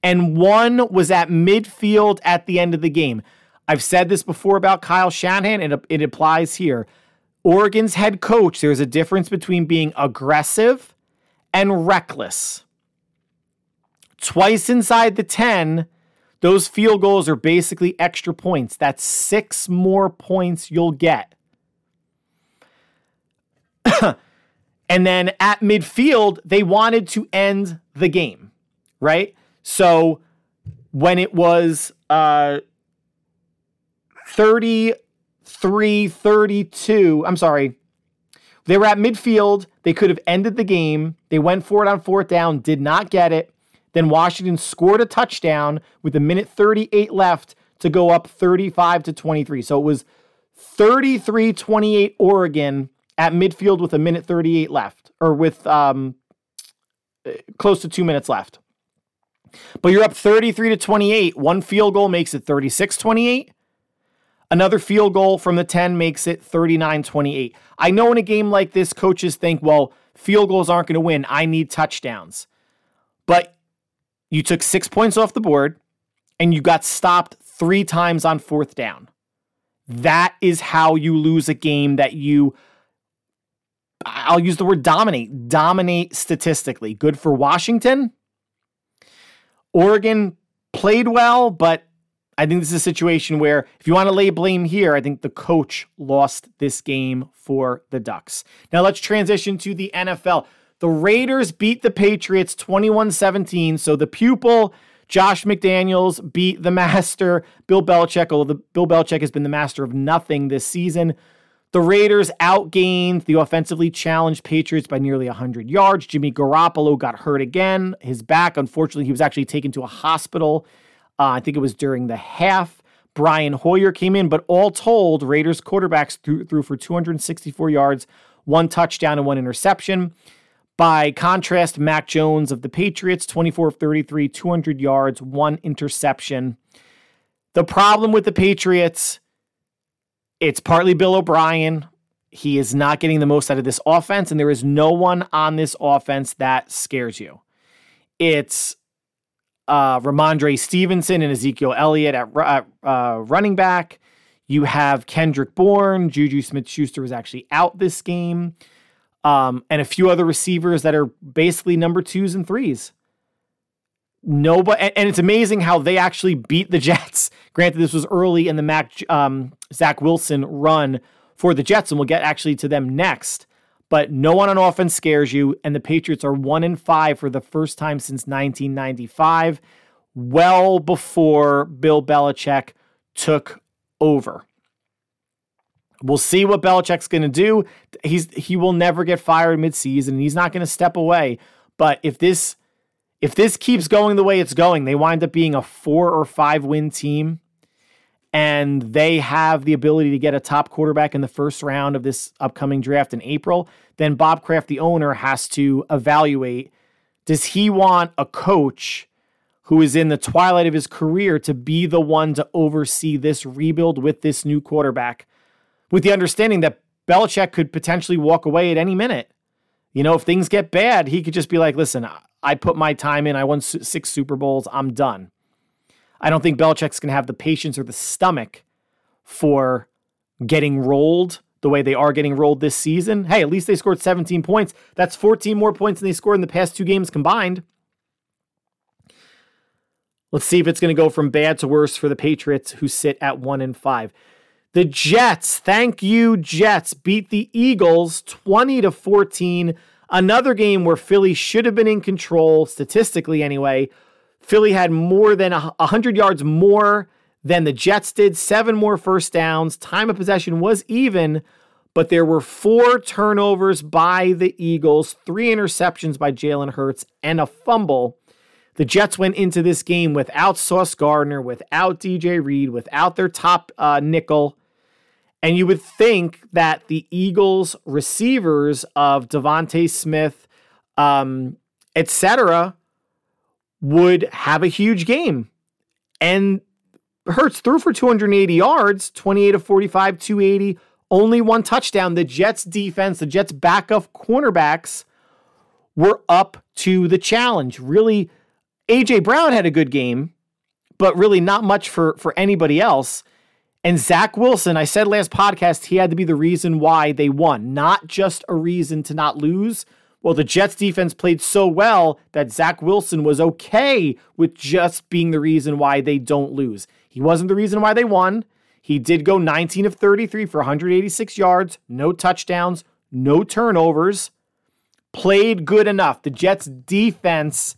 Speaker 5: and one was at midfield at the end of the game. I've said this before about Kyle Shanahan, and it applies here. Oregon's head coach, there's a difference between being aggressive and reckless. Twice inside the 10, those field goals are basically extra points. That's six more points you'll get. and then at midfield, they wanted to end the game, right? So when it was uh, 30 3 32. I'm sorry. They were at midfield. They could have ended the game. They went for it on fourth down, did not get it. Then Washington scored a touchdown with a minute 38 left to go up 35 to 23. So it was 33 28 Oregon at midfield with a minute 38 left, or with um, close to two minutes left. But you're up 33 to 28. One field goal makes it 36 28. Another field goal from the 10 makes it 39 28. I know in a game like this, coaches think, well, field goals aren't going to win. I need touchdowns. But you took six points off the board and you got stopped three times on fourth down. That is how you lose a game that you I'll use the word dominate, dominate statistically. Good for Washington. Oregon played well, but I think this is a situation where if you want to lay blame here, I think the coach lost this game for the Ducks. Now let's transition to the NFL. The Raiders beat the Patriots 21 17. So the pupil, Josh McDaniels, beat the master, Bill Belichick, although the, Bill Belichick has been the master of nothing this season. The Raiders outgained the offensively challenged Patriots by nearly 100 yards. Jimmy Garoppolo got hurt again. His back, unfortunately, he was actually taken to a hospital. Uh, I think it was during the half. Brian Hoyer came in, but all told, Raiders quarterbacks threw, threw for 264 yards, one touchdown, and one interception. By contrast, Mac Jones of the Patriots, 24 of 33, 200 yards, one interception. The problem with the Patriots it's partly Bill O'Brien. He is not getting the most out of this offense, and there is no one on this offense that scares you. It's uh, Rhamondre Stevenson and Ezekiel Elliott at uh, running back. You have Kendrick Bourne. Juju Smith Schuster was actually out this game. Um, and a few other receivers that are basically number twos and threes. Nobody, and, and it's amazing how they actually beat the Jets. Granted, this was early in the Mac um, Zach Wilson run for the Jets, and we'll get actually to them next. But no one on offense scares you, and the Patriots are one in five for the first time since 1995, well before Bill Belichick took over. We'll see what Belichick's going to do. He's he will never get fired midseason. He's not going to step away. But if this if this keeps going the way it's going, they wind up being a four or five win team and they have the ability to get a top quarterback in the first round of this upcoming draft in April, then Bob Kraft, the owner, has to evaluate does he want a coach who is in the twilight of his career to be the one to oversee this rebuild with this new quarterback, with the understanding that Belichick could potentially walk away at any minute? You know, if things get bad, he could just be like, listen, I put my time in. I won six Super Bowls. I'm done. I don't think Belichick's going to have the patience or the stomach for getting rolled the way they are getting rolled this season. Hey, at least they scored 17 points. That's 14 more points than they scored in the past two games combined. Let's see if it's going to go from bad to worse for the Patriots, who sit at one and five. The Jets, thank you, Jets, beat the Eagles 20 to 14 Another game where Philly should have been in control, statistically anyway. Philly had more than 100 yards more than the Jets did, seven more first downs. Time of possession was even, but there were four turnovers by the Eagles, three interceptions by Jalen Hurts, and a fumble. The Jets went into this game without Sauce Gardner, without DJ Reed, without their top uh, nickel. And you would think that the Eagles receivers of DeVonta Smith, um, etc., would have a huge game. And Hurts threw for 280 yards, 28 of 45, 280, only one touchdown. The Jets defense, the Jets backup cornerbacks were up to the challenge. Really, AJ Brown had a good game, but really not much for for anybody else. And Zach Wilson, I said last podcast, he had to be the reason why they won, not just a reason to not lose. Well, the Jets defense played so well that Zach Wilson was okay with just being the reason why they don't lose. He wasn't the reason why they won. He did go 19 of 33 for 186 yards, no touchdowns, no turnovers. Played good enough. The Jets defense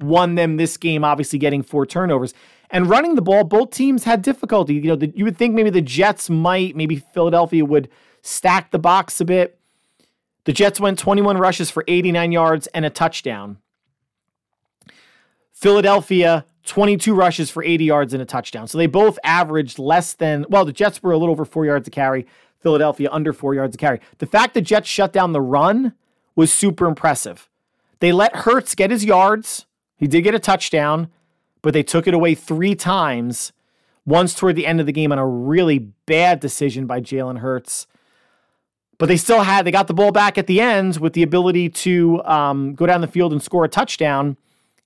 Speaker 5: won them this game, obviously getting four turnovers. And running the ball, both teams had difficulty. You know, the, you would think maybe the Jets might, maybe Philadelphia would stack the box a bit. The Jets went 21 rushes for 89 yards and a touchdown. Philadelphia, 22 rushes for 80 yards and a touchdown. So they both averaged less than, well, the Jets were a little over four yards to carry, Philadelphia under four yards to carry. The fact the Jets shut down the run was super impressive. They let Hurts get his yards. He did get a touchdown but they took it away three times. Once toward the end of the game on a really bad decision by Jalen Hurts. But they still had, they got the ball back at the end with the ability to um, go down the field and score a touchdown.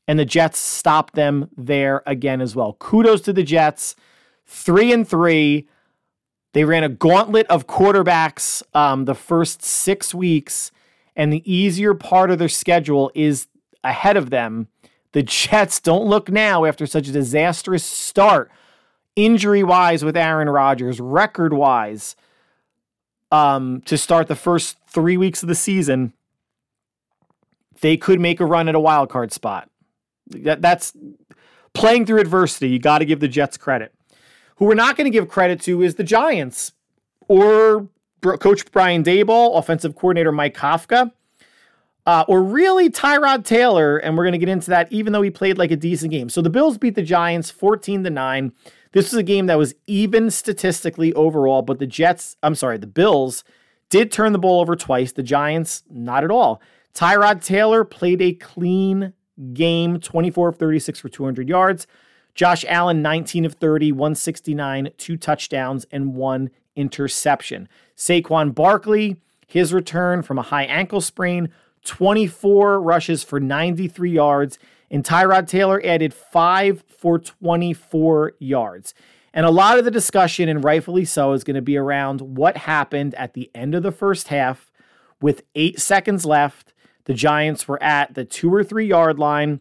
Speaker 5: And the Jets stopped them there again as well. Kudos to the Jets. Three and three. They ran a gauntlet of quarterbacks um, the first six weeks, and the easier part of their schedule is ahead of them. The Jets don't look now after such a disastrous start, injury wise, with Aaron Rodgers, record wise, um, to start the first three weeks of the season. They could make a run at a wild card spot. That, that's playing through adversity. You got to give the Jets credit. Who we're not going to give credit to is the Giants or Coach Brian Daboll, offensive coordinator Mike Kafka, uh, or really Tyrod Taylor. And we're going to get into that, even though he played like a decent game. So the Bills beat the Giants 14 to 9. This was a game that was even statistically overall, but the Jets, I'm sorry, the Bills did turn the ball over twice. The Giants, not at all. Tyrod Taylor played a clean game 24 of 36 for 200 yards. Josh Allen, 19 of 30, 169, two touchdowns, and one interception. Saquon Barkley, his return from a high ankle sprain, 24 rushes for 93 yards, and Tyrod Taylor added five for 24 yards. And a lot of the discussion, and rightfully so, is going to be around what happened at the end of the first half with eight seconds left. The Giants were at the two or three yard line.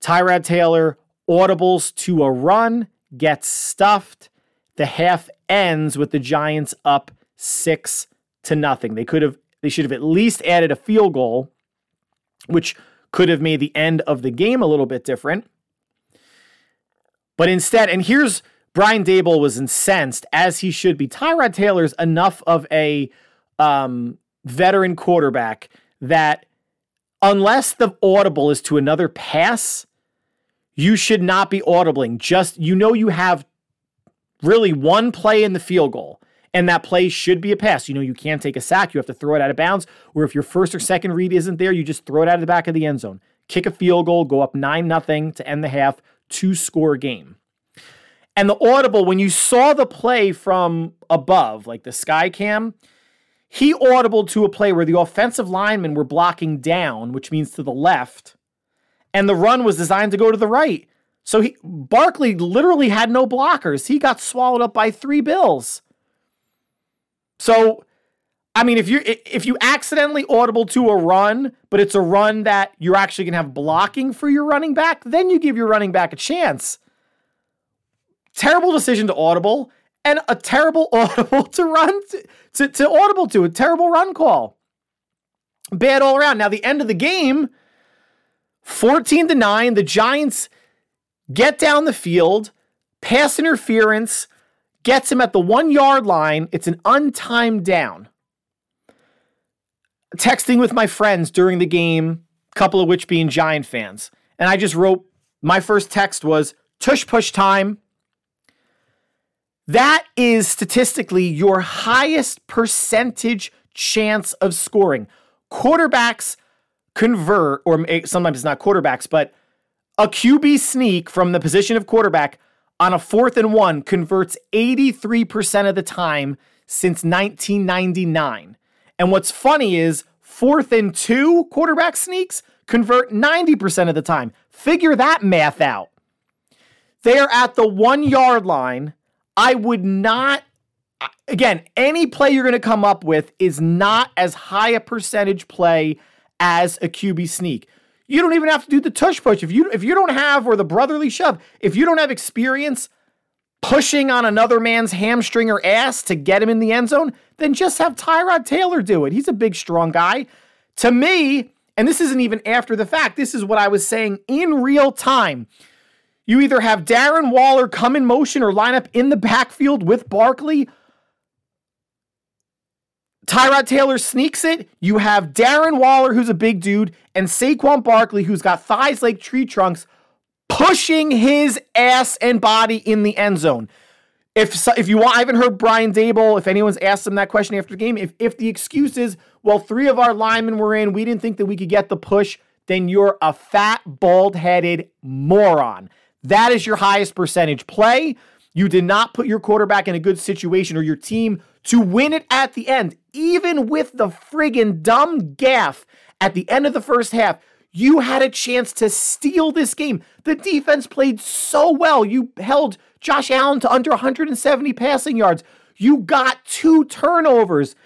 Speaker 5: Tyrod Taylor audibles to a run, gets stuffed. The half ends with the Giants up six to nothing. They could have, they should have at least added a field goal, which could have made the end of the game a little bit different. But instead, and here's Brian Daboll was incensed as he should be. Tyrod Taylor's enough of a um, veteran quarterback that unless the audible is to another pass, you should not be audibling. Just, you know, you have really one play in the field goal, and that play should be a pass. You know, you can't take a sack, you have to throw it out of bounds, or if your first or second read isn't there, you just throw it out of the back of the end zone. Kick a field goal, go up 9 nothing to end the half, two score game. And the audible, when you saw the play from above, like the sky cam, he audible to a play where the offensive linemen were blocking down, which means to the left, and the run was designed to go to the right. So he Barkley literally had no blockers. He got swallowed up by three bills. So I mean, if you if you accidentally audible to a run, but it's a run that you're actually gonna have blocking for your running back, then you give your running back a chance. Terrible decision to audible and a terrible audible to run to, to, to audible to a terrible run call. Bad all around. Now the end of the game, 14 to 9, the Giants get down the field, pass interference, gets him at the 1-yard line. It's an untimed down. Texting with my friends during the game, a couple of which being Giant fans. And I just wrote my first text was tush push time. That is statistically your highest percentage chance of scoring. Quarterbacks convert, or sometimes it's not quarterbacks, but a QB sneak from the position of quarterback on a fourth and one converts 83% of the time since 1999. And what's funny is fourth and two quarterback sneaks convert 90% of the time. Figure that math out. They are at the one yard line I would not, again, any play you're going to come up with is not as high a percentage play as a QB sneak. You don't even have to do the tush push. If you if you don't have or the brotherly shove, if you don't have experience pushing on another man's hamstring or ass to get him in the end zone, then just have Tyrod Taylor do it. He's a big, strong guy. To me, and this isn't even after the fact, this is what I was saying in real time. You either have Darren Waller come in motion or line up in the backfield with Barkley. Tyrod Taylor sneaks it. You have Darren Waller, who's a big dude, and Saquon Barkley, who's got thighs like tree trunks, pushing his ass and body in the end zone. If if you want, I haven't heard Brian Daboll. If anyone's asked him that question after the game, if if the excuse is, well, three of our linemen were in, we didn't think that we could get the push, then you're a fat, bald headed moron. That is your highest percentage play. You did not put your quarterback in a good situation or your team to win it at the end. Even with the friggin' dumb gaff at the end of the first half, you had a chance to steal this game. The defense played so well. You held Josh Allen to under 170 passing yards. You got two turnovers.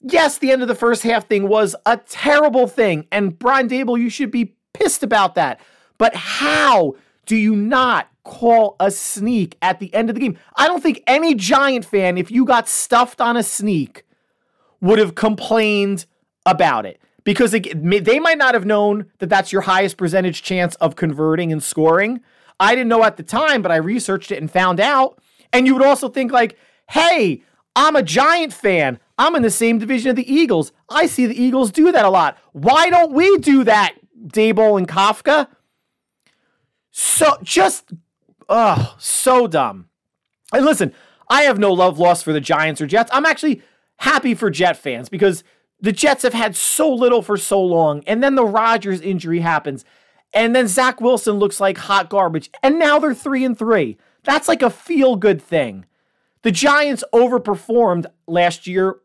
Speaker 5: Yes, the end of the first half thing was a terrible thing. And Brian Daboll, you should be pissed about that. But how do you not call a sneak at the end of the game? I don't think any Giant fan, if you got stuffed on a sneak, would have complained about it because it, they might not have known that that's your highest percentage chance of converting and scoring. I didn't know at the time, but I researched it and found out. And you would also think, like, hey, I'm a Giant fan. I'm in the same division of the Eagles. I see the Eagles do that a lot. Why don't we do that, Daboll and Kafka? So just, oh, so dumb. And listen, I have no love lost for the Giants or Jets. I'm actually happy for Jet fans because the Jets have had so little for so long. And then the Rodgers injury happens. And then Zach Wilson looks like hot garbage. And now they're three and three. That's like a feel good thing. The Giants overperformed last year.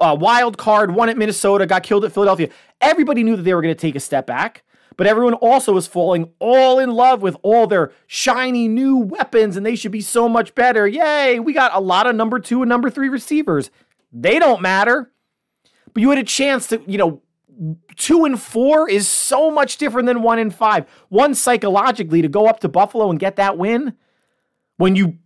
Speaker 5: Uh, wild card, won at Minnesota, got killed at Philadelphia. Everybody knew that they were going to take a step back, but everyone also was falling all in love with all their shiny new weapons and they should be so much better. Yay, we got a lot of number two and number three receivers. They don't matter. But you had a chance to, you know, two and four is so much different than one and five. One psychologically to go up to Buffalo and get that win when you,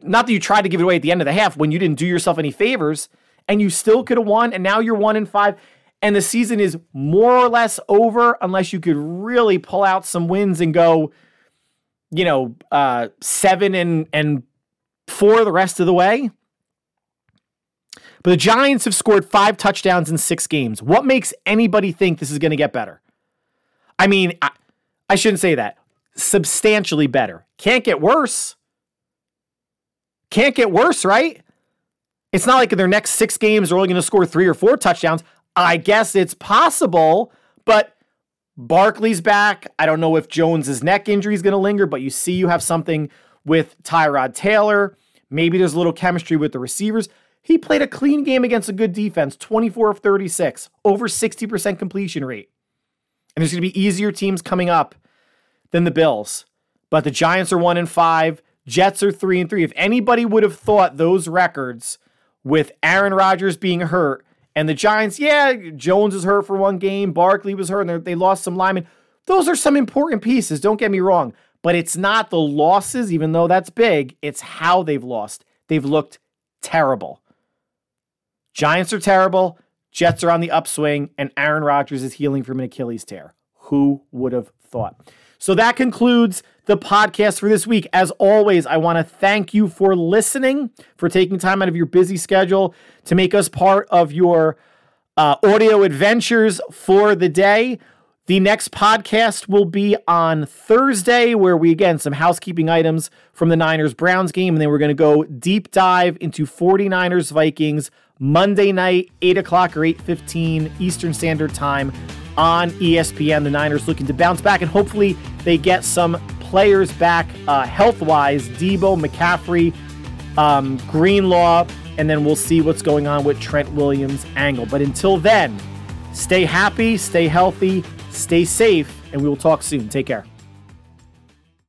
Speaker 5: not that you tried to give it away at the end of the half, when you didn't do yourself any favors and you still could have won, and now you're one and five, and the season is more or less over unless you could really pull out some wins and go, you know, uh, seven and and four the rest of the way. But the Giants have scored five touchdowns in six games. What makes anybody think this is going to get better? I mean, I, I shouldn't say that. Substantially better. Can't get worse. Can't get worse, right? It's not like in their next six games they're only going to score three or four touchdowns. I guess it's possible, but Barkley's back. I don't know if Jones's neck injury is going to linger, but you see you have something with Tyrod Taylor. Maybe there's a little chemistry with the receivers. He played a clean game against a good defense, 24 of 36, over 60% completion rate. And there's going to be easier teams coming up than the Bills. But the Giants are 1 and 5, Jets are 3 and 3. If anybody would have thought those records with Aaron Rodgers being hurt and the Giants, yeah, Jones is hurt for one game, Barkley was hurt and they lost some linemen. Those are some important pieces, don't get me wrong, but it's not the losses even though that's big, it's how they've lost. They've looked terrible. Giants are terrible. Jets are on the upswing, and Aaron Rodgers is healing from an Achilles tear. Who would have thought? So that concludes the podcast for this week. As always, I want to thank you for listening, for taking time out of your busy schedule to make us part of your uh, audio adventures for the day. The next podcast will be on Thursday, where we again some housekeeping items from the Niners Browns game, and then we're going to go deep dive into 49ers Vikings Monday night, 8 o'clock or 8.15 Eastern Standard Time on ESPN. The Niners looking to bounce back, and hopefully they get some players back uh, health-wise. Deebo, McCaffrey, um, Greenlaw, and then we'll see what's going on with Trent Williams' angle. But until then, stay happy, stay healthy, stay safe, and we will talk soon. Take care.